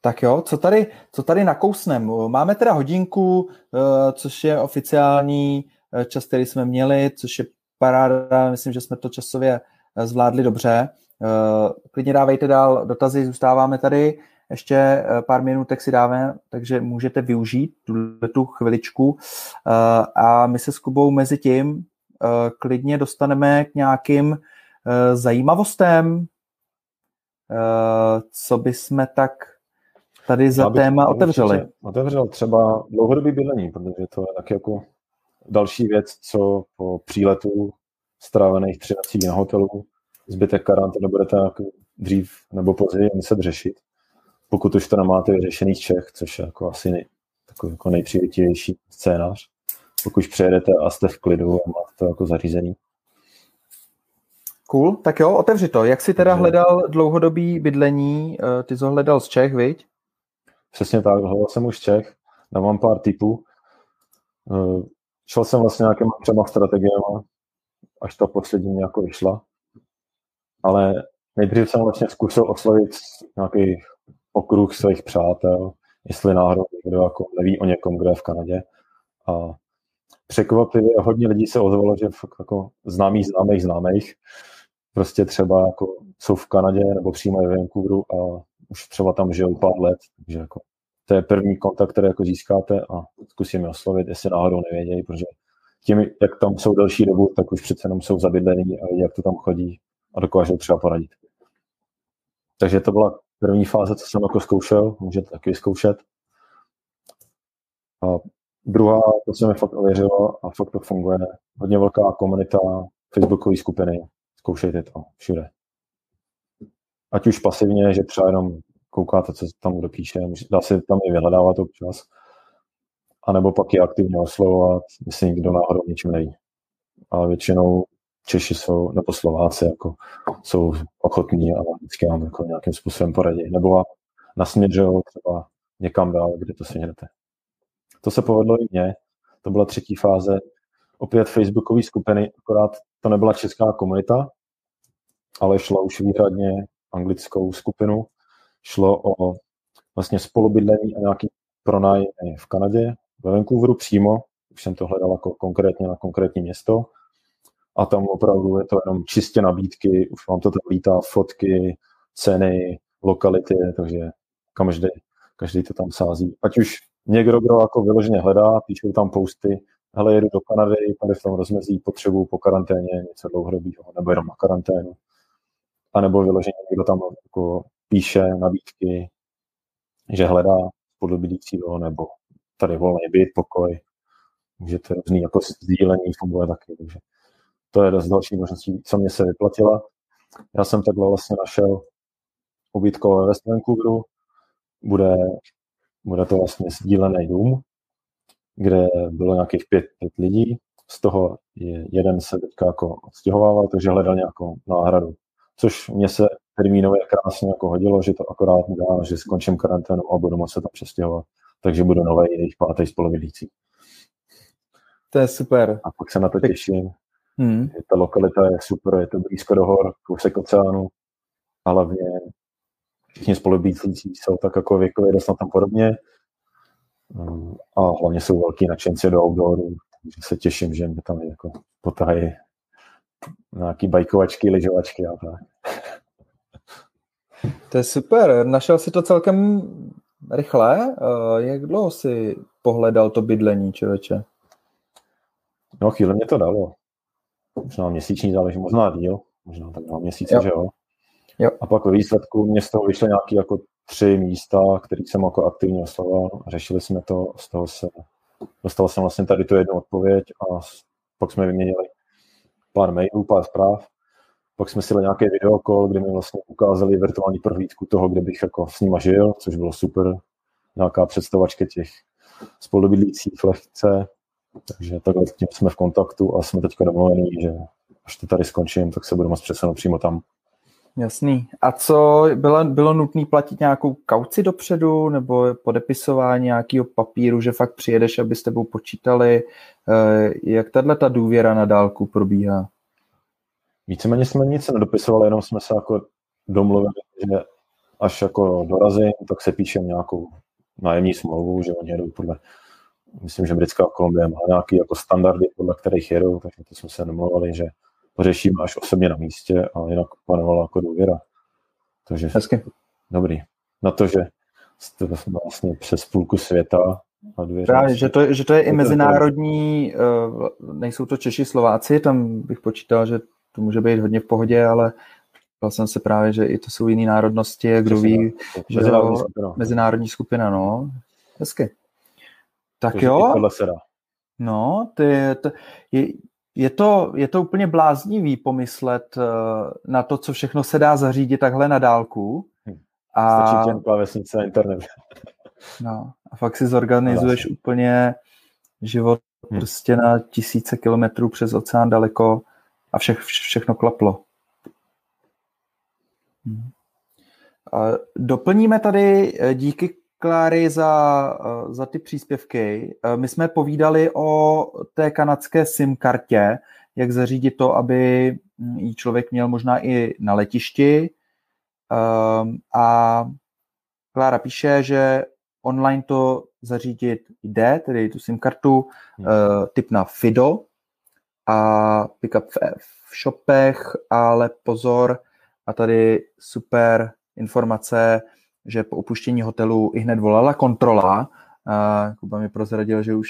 Tak jo, co tady, co tady nakousnem? Máme teda hodinku, eh, což je oficiální eh, čas, který jsme měli, což je paráda, myslím, že jsme to časově eh, zvládli dobře. Eh, klidně dávejte dál dotazy, zůstáváme tady. ještě eh, pár minutek si dáme, takže můžete využít tu chviličku a my se s Kubou mezi tím klidně dostaneme k nějakým zajímavostem, co by jsme tak tady za téma otevřeli.
Otevřel třeba dlouhodobý bydlení, protože to je taky jako další věc, co po příletu strávených tři nocí na hotelu, zbytek karantény budete dřív nebo později muset řešit. Pokud už to nemáte vyřešený z Čech, což je jako asi nej, takový jako nejpřívětivější scénář. Pokud už přejedete a jste v klidu a máte to jako zařízený.
Cool, tak jo, otevři to. Jak jsi teda hledal dlouhodobý bydlení? Eh, ty jsi ho hledal z Čech, viď?
Přesně tak, hledal jsem už z Čech. Dávám pár typů. Šel jsem vlastně nějakýma třema strategiemi, až ta poslední jako vyšla. Ale nejdřív jsem vlastně zkusil oslovit nějaký okruh svých přátel, jestli náhodou někdo jako neví o někom, kdo je v Kanadě. A překvapivě hodně lidí se ozvalo, že fakt jako známých známých známých prostě třeba jako jsou v Kanadě nebo přímo v Vancouveru a už třeba tam žijou pár let, takže jako to je první kontakt, který jako získáte a zkusím je oslovit, jestli náhodou nevědějí, protože tím, jak tam jsou delší dobu, tak už přece jenom jsou zabydlení a jak to tam chodí a dokážou třeba poradit. Takže to byla první fáze, co jsem jako zkoušel, můžete taky zkoušet. A druhá, to se mi fakt ověřilo a fakt to funguje. Hodně velká komunita, facebookové skupiny, zkoušejte to všude. Ať už pasivně, že třeba jenom koukáte, co tam kdo píše, dá se tam i vyhledávat občas, anebo pak je aktivně oslovovat, jestli někdo náhodou něčím neví. Ale většinou Češi jsou, nebo Slováci jako, jsou ochotní a vždycky vám jako nějakým způsobem poradí. Nebo nasměřují třeba někam dál, kde to si jdete. To se povedlo i mně. To byla třetí fáze. Opět facebookové skupiny, akorát to nebyla česká komunita, ale šlo už výhradně anglickou skupinu. Šlo o vlastně spolubydlení a nějaký pronájem v Kanadě, ve Vancouveru přímo, už jsem to hledal jako konkrétně na konkrétní město, a tam opravdu je to jenom čistě nabídky, už vám to tam lítá fotky, ceny, lokality, takže každý, každý to tam sází. Ať už někdo, kdo jako vyloženě hledá, píšou tam posty, hele, jedu do Kanady, tady v tom rozmezí potřebu po karanténě něco dlouhodobého, nebo jenom na karanténu. A nebo vyloženě někdo tam jako píše nabídky, že hledá spolubydícího nebo tady volný byt, pokoj, můžete různý jako sdílení funguje taky, takže to je dost další možností, co mě se vyplatila. Já jsem takhle vlastně našel ubytko ve Vancouveru, bude, bude to vlastně sdílený dům, kde bylo nějakých pět, pět lidí, z toho je, jeden se teďka jako odstěhovával, takže hledal nějakou náhradu. Což mě se termínově krásně jako hodilo, že to akorát dá, že skončím karanténu a budu moct se tam přestěhovat takže budu nový jejich pátý spolubydlící.
To je super.
A pak se na to těším. Hmm. Ta lokalita je super, je to blízko do hor, kousek oceánu, a hlavně všichni spolubydlící jsou tak jako věkově dost na tom podobně a hlavně jsou velký nadšenci do outdooru, takže se těším, že mě tam jako potahají nějaký bajkovačky, lyžovačky a tak.
To je super. Našel si to celkem rychle. Uh, jak dlouho si pohledal to bydlení, člověče?
No chvíli mě to dalo. Možná měsíční záleží, možná díl, možná tak dva měsíce, jo. že jo. jo. A pak ve výsledku mě z toho vyšly nějaké jako tři místa, které jsem jako aktivně oslovoval. Řešili jsme to, z toho se, dostal jsem vlastně tady tu jednu odpověď a pak jsme vyměnili pár mailů, pár zpráv pak jsme si dali nějaký videokol, kde mi vlastně ukázali virtuální prohlídku toho, kde bych jako s nima žil, což bylo super. Nějaká představačka těch spolubydlících lehce. Takže takhle tím jsme v kontaktu a jsme teďka domluvení, že až to tady skončím, tak se budu moct přesunout přímo tam.
Jasný. A co bylo, bylo nutné platit nějakou kauci dopředu nebo podepisování nějakého papíru, že fakt přijedeš, aby s tebou počítali? Eh, jak tahle ta důvěra na dálku probíhá?
Víceméně jsme nic nedopisovali, jenom jsme se jako domluvili, že až jako dorazím, tak se píšem nějakou nájemní smlouvu, že oni jedou podle, myslím, že britská Kolumbie má nějaký jako standardy, podle kterých jedou, takže to jsme se domluvili, že to řešíme až osobně na místě a jinak panovala jako důvěra. Takže
Hezky.
dobrý. Na to, že vlastně přes půlku světa. A dvě
Právě, že to, že to je i mezinárodní, nejsou to Češi, Slováci, tam bych počítal, že to může být hodně v pohodě, ale Ptal jsem se právě, že i to jsou jiné národnosti, kdo ví, že mezinárodní skupina. mezinárodní skupina, no. Hezky. Tak jo. No, ty, to, je, je, to, je to úplně bláznivý pomyslet uh, na to, co všechno se dá zařídit takhle na dálku.
Hm. A, Stačí jen klávesnice a internet.
no, a fakt si zorganizuješ úplně život hmm. prostě na tisíce kilometrů přes oceán daleko a vše, všechno klaplo. Doplníme tady eh, díky Kláry za, eh, za ty příspěvky. Eh, my jsme povídali o té kanadské SIM kartě, jak zařídit to, aby hm, ji člověk měl možná i na letišti. A Klára píše, že online to zařídit jde, tedy tu SIM kartu, hmm. typ na FIDO a pick-up v shopech, ale pozor, a tady super informace, že po opuštění hotelu i hned volala kontrola. A Kuba mi prozradil, že už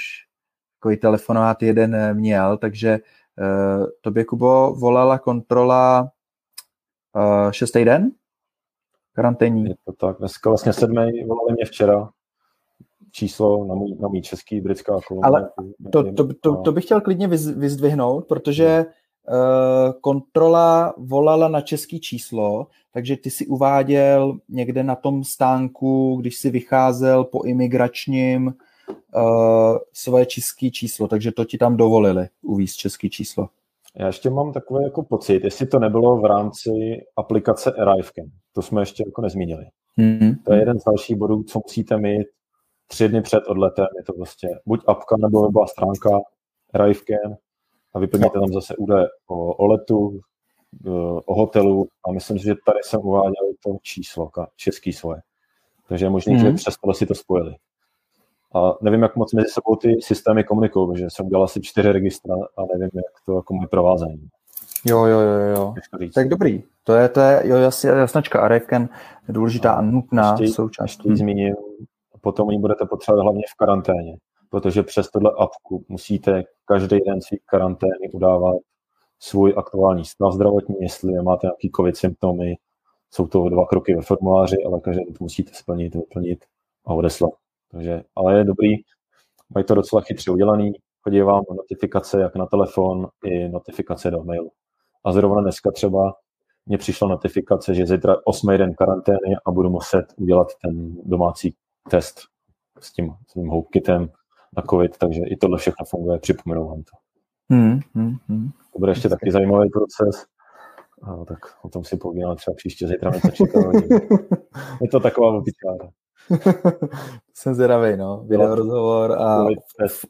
takový telefonát jeden měl, takže uh, tobě, Kubo, volala kontrola uh, šestý den? Karanténní.
Je to tak. Dneska vlastně sedmý volali mě včera číslo na můj, na můj český, britská
kolona. Ale to, to, to, to bych chtěl klidně vyzdvihnout, protože Eh, kontrola volala na český číslo, takže ty si uváděl někde na tom stánku, když si vycházel po imigračním uh, svoje české číslo, takže to ti tam dovolili uvízt český číslo.
Já ještě mám takový jako pocit, jestli to nebylo v rámci aplikace Arrivecam. To jsme ještě jako nezmínili. Mm-hmm. To je jeden z dalších bodů, co musíte mít tři dny před odletem. Je to prostě buď apka nebo webová stránka Arrivecam, a vyplníte tam zase údaje o, o letu, o hotelu a myslím si, že tady jsem uváděl to číslo, český svoje. Takže je možné, mm-hmm. že mhm. přes to si to spojili. A nevím, jak moc mezi sebou ty systémy komunikují, protože jsem udělal asi čtyři registra a nevím, jak to jako mají provázení.
Jo, jo, jo, jo. Tak dobrý. To je, to je jo, jasně, jasnačka. Arevken je důležitá a nutná ještě, součást.
Ještě zmíním, potom oni budete potřebovat hlavně v karanténě protože přes tohle apku musíte každý den si karantény udávat svůj aktuální stav zdravotní, jestli máte nějaký covid symptomy, jsou to dva kroky ve formuláři, ale každý den to musíte splnit, vyplnit a odeslat. Takže, ale je dobrý, mají to docela chytře udělaný, chodí vám notifikace jak na telefon, i notifikace do mailu. A zrovna dneska třeba mně přišla notifikace, že zítra 8. den karantény a budu muset udělat ten domácí test s tím, s tím houkitem, na COVID, takže i tohle všechno funguje, připomenu vám to. Hmm, hmm, hmm. To bude ještě taky zajímavý proces, a, tak o tom si povídáme třeba příště, zítra to čeká. Je to taková obyčára.
Jsem zvědavý, no. Video rozhovor a v, v,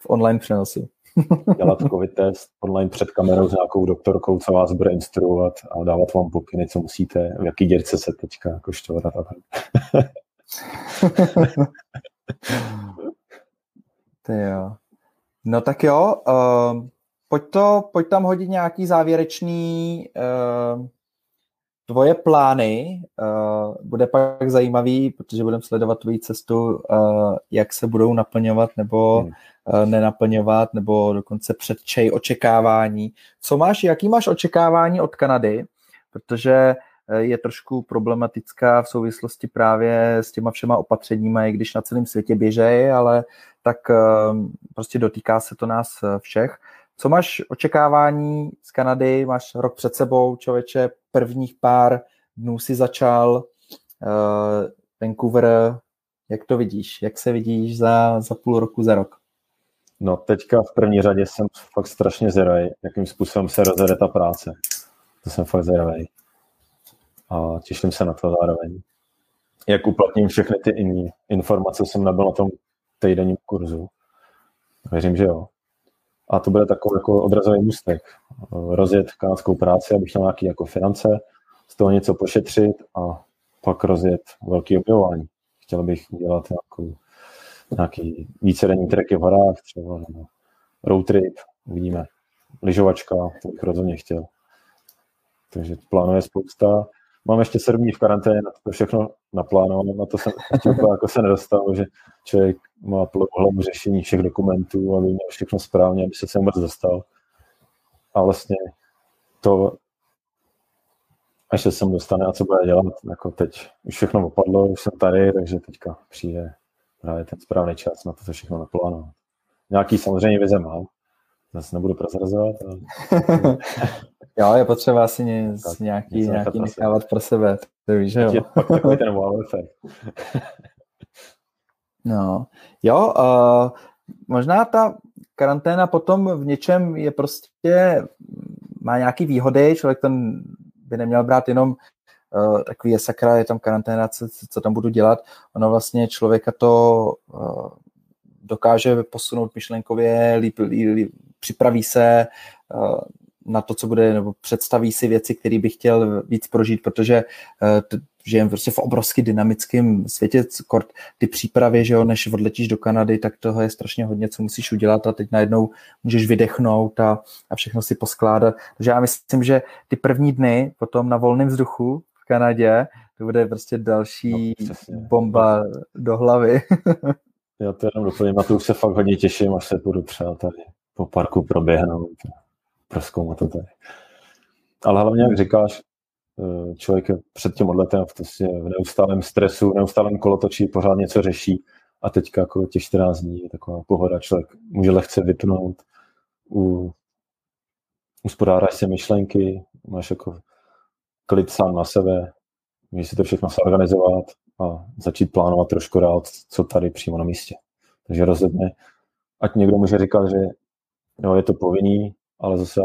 v online přenosu.
dělat covid test online před kamerou s nějakou doktorkou, co vás bude instruovat a dávat vám pokyny, co musíte, v jaký děrce se teďka koštovat a tak.
Ty jo. No tak jo, uh, pojď, to, pojď tam hodit nějaký závěrečný uh, tvoje plány. Uh, bude pak zajímavý, protože budeme sledovat tvoji cestu, uh, jak se budou naplňovat nebo hmm. uh, nenaplňovat, nebo dokonce předčej očekávání. Co máš, jaký máš očekávání od Kanady? Protože je trošku problematická v souvislosti právě s těma všema opatřeními, i když na celém světě běžejí, ale tak ehm, prostě dotýká se to nás eh, všech. Co máš očekávání z Kanady? Máš rok před sebou, člověče, prvních pár dnů si začal, uh, Vancouver, jak to vidíš? Jak se vidíš za, za půl roku, za rok?
No teďka v první řadě jsem fakt strašně zvědavý, jakým způsobem se rozjede ta práce. To jsem fakt zvědavý. A těším se na to zároveň. Jak uplatním všechny ty informace, jsem nabil na tom týdenním kurzu. Věřím, že jo. A to bude takový jako odrazový můstek. Rozjet kanadskou práci, abych měl nějaké jako finance, z toho něco pošetřit a pak rozjet velký objevování. Chtěl bych udělat nějakou, nějaký vícedenní treky v horách, třeba nebo road trip, uvidíme. Lyžovačka, to bych rozhodně chtěl. Takže plánuje spousta. Mám ještě sedm dní v karanténě, na to všechno naplánované, na to jsem ještě jako se nedostal, že člověk má plnou řešení všech dokumentů, aby měl všechno správně, aby se sem vůbec dostal. A vlastně to, až se sem dostane a co bude dělat, jako teď už všechno opadlo, už jsem tady, takže teďka přijde právě ten správný čas na to, co všechno naplánovat. Nějaký samozřejmě vize mám, zase nebudu prozrazovat. Ale...
jo, je potřeba si ně, tak, nějaký, nějaký nechávat pro sebe. To víš, jo.
Takový ten wow efekt.
no, jo, uh, možná ta karanténa potom v něčem je prostě, má nějaký výhody, člověk ten by neměl brát jenom uh, takový je sakra, je tam karanténa, co, co tam budu dělat. Ono vlastně člověka to uh, dokáže posunout myšlenkově, líp, líp, líp, připraví se uh, na to, co bude, nebo představí si věci, které bych chtěl víc prožít, protože uh, žijeme prostě v obrovsky dynamickém světě, kort ty přípravy, že jo, než odletíš do Kanady, tak toho je strašně hodně, co musíš udělat a teď najednou můžeš vydechnout a, a všechno si poskládat. Takže já myslím, že ty první dny potom na volném vzduchu v Kanadě, to bude prostě další no, bomba do hlavy.
Já to jenom doplním, na to už se fakt hodně těším, až se budu třeba tady po parku proběhnout, proskoumat to tady. Ale hlavně, jak říkáš, eh, člověk je před tím odletem prostě v neustálém stresu, v neustálém kolotočí, pořád něco řeší a teďka jako těch 14 dní je taková pohoda, člověk může lehce vypnout, u, uspodáráš si myšlenky, máš jako klid sám na sebe, můžeš si to všechno zorganizovat a začít plánovat trošku dál, co tady přímo na místě. Takže rozhodně, ať někdo může říkat, že jo, je to povinný, ale zase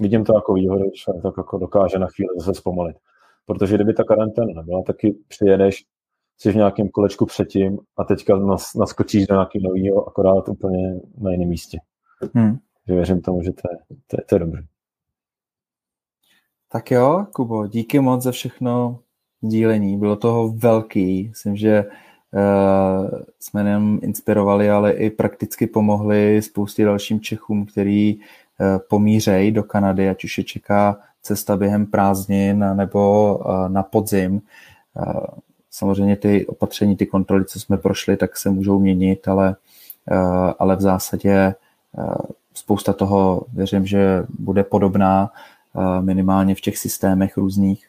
vidím to jako výhodu, že tak jako dokáže na chvíli zase zpomalit. Protože kdyby ta karanténa nebyla, taky přijedeš, jsi v nějakém kolečku předtím a teďka nas, naskočíš do nějakého nového, akorát úplně na jiném místě. Hmm. Že věřím tomu, že to je, to je, to je dobré.
Tak jo, Kubo, díky moc za všechno sdílení. Bylo toho velký. Myslím, že jsme nejen inspirovali, ale i prakticky pomohli spoustě dalším Čechům, který uh, pomířej do Kanady, ať už je čeká cesta během prázdnin nebo uh, na podzim. Samozřejmě ty opatření, ty kontroly, co jsme prošli, tak se můžou měnit, ale, ale v zásadě spousta toho věřím, že bude podobná minimálně v těch systémech různých.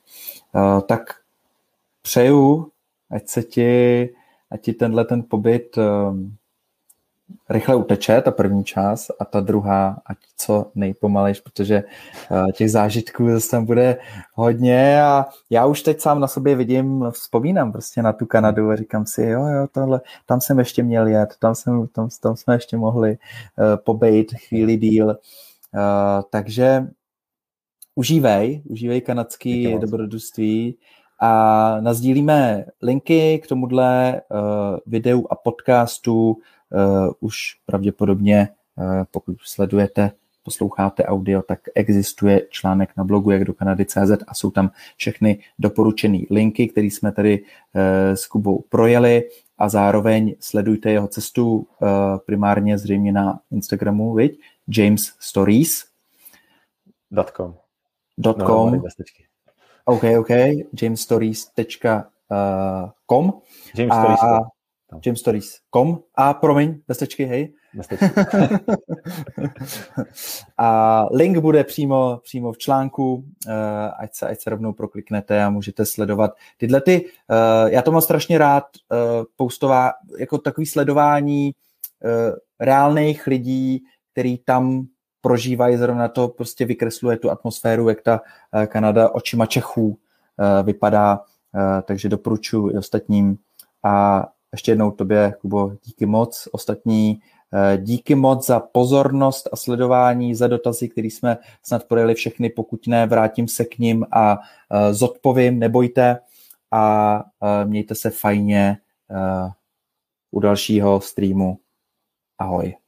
Tak přeju, ať se ti, ať ti tenhle ten pobyt um, rychle uteče, ta první část, a ta druhá, ať co nejpomalejš, protože uh, těch zážitků zase tam bude hodně a já už teď sám na sobě vidím, vzpomínám prostě na tu Kanadu a říkám si, jo, jo, tohle, tam jsem ještě měl jet, tam, jsem, tam, tam jsme ještě mohli uh, pobejt chvíli díl, uh, takže užívej, užívej kanadský dobrodružství, a nazdílíme linky k tomuhle uh, videu a podcastu uh, už pravděpodobně, uh, pokud sledujete, posloucháte audio, tak existuje článek na blogu jak do Kanady.cz a jsou tam všechny doporučené linky, které jsme tady uh, s Kubou projeli a zároveň sledujte jeho cestu uh, primárně zřejmě na Instagramu, viď? James Stories.
.com.
.com. No, OK, OK, jamesstories.com
James a,
Stories. jamesstories.com a promiň, bez tečky, hej. a link bude přímo, přímo v článku, uh, ať, se, ať se rovnou prokliknete a můžete sledovat tyhle ty, uh, já to mám strašně rád, uh, postová, jako takový sledování uh, reálných lidí, který tam prožívají, zrovna to prostě vykresluje tu atmosféru, jak ta eh, Kanada očima Čechů eh, vypadá, eh, takže doporučuji i ostatním. A ještě jednou tobě, Kubo, díky moc. Ostatní díky moc za pozornost a sledování, za dotazy, které jsme snad projeli všechny, pokud ne, vrátím se k ním a zodpovím, nebojte a mějte se fajně u dalšího streamu. Ahoj.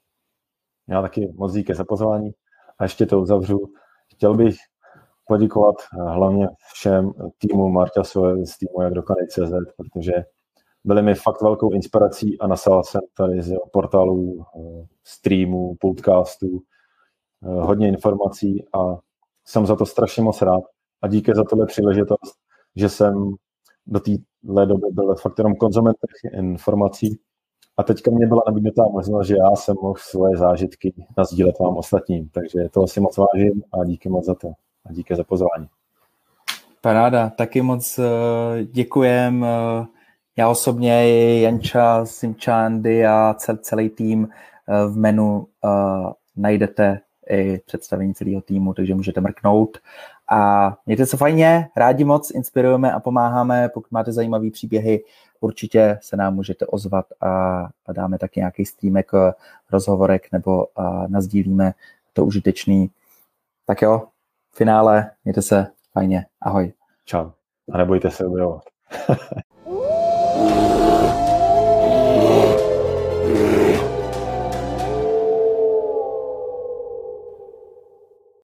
Já taky moc díky za pozvání. A ještě to uzavřu. Chtěl bych poděkovat eh, hlavně všem týmu Marťasové z týmu jak CZ, protože byli mi fakt velkou inspirací a nasál jsem tady z portálů, eh, streamů, podcastů, eh, hodně informací a jsem za to strašně moc rád. A díky za tohle příležitost že jsem do téhle doby byl fakt jenom konzumentem informací a teďka mě byla nabídnutá možnost, že já jsem mohl svoje zážitky nazdílet vám ostatním, takže to asi moc vážím a díky moc za to a díky za pozvání.
Paráda, taky moc uh, děkujem. Uh, já osobně, Janča, Simčandy a cel, celý tým uh, v menu najdete i představení celého týmu, takže můžete mrknout. A mějte se fajně, rádi moc inspirujeme a pomáháme. Pokud máte zajímavé příběhy, určitě se nám můžete ozvat a, dáme taky nějaký streamek, rozhovorek nebo a nazdílíme to užitečný. Tak jo, finále, mějte se fajně, ahoj.
Čau a nebojte se objevovat.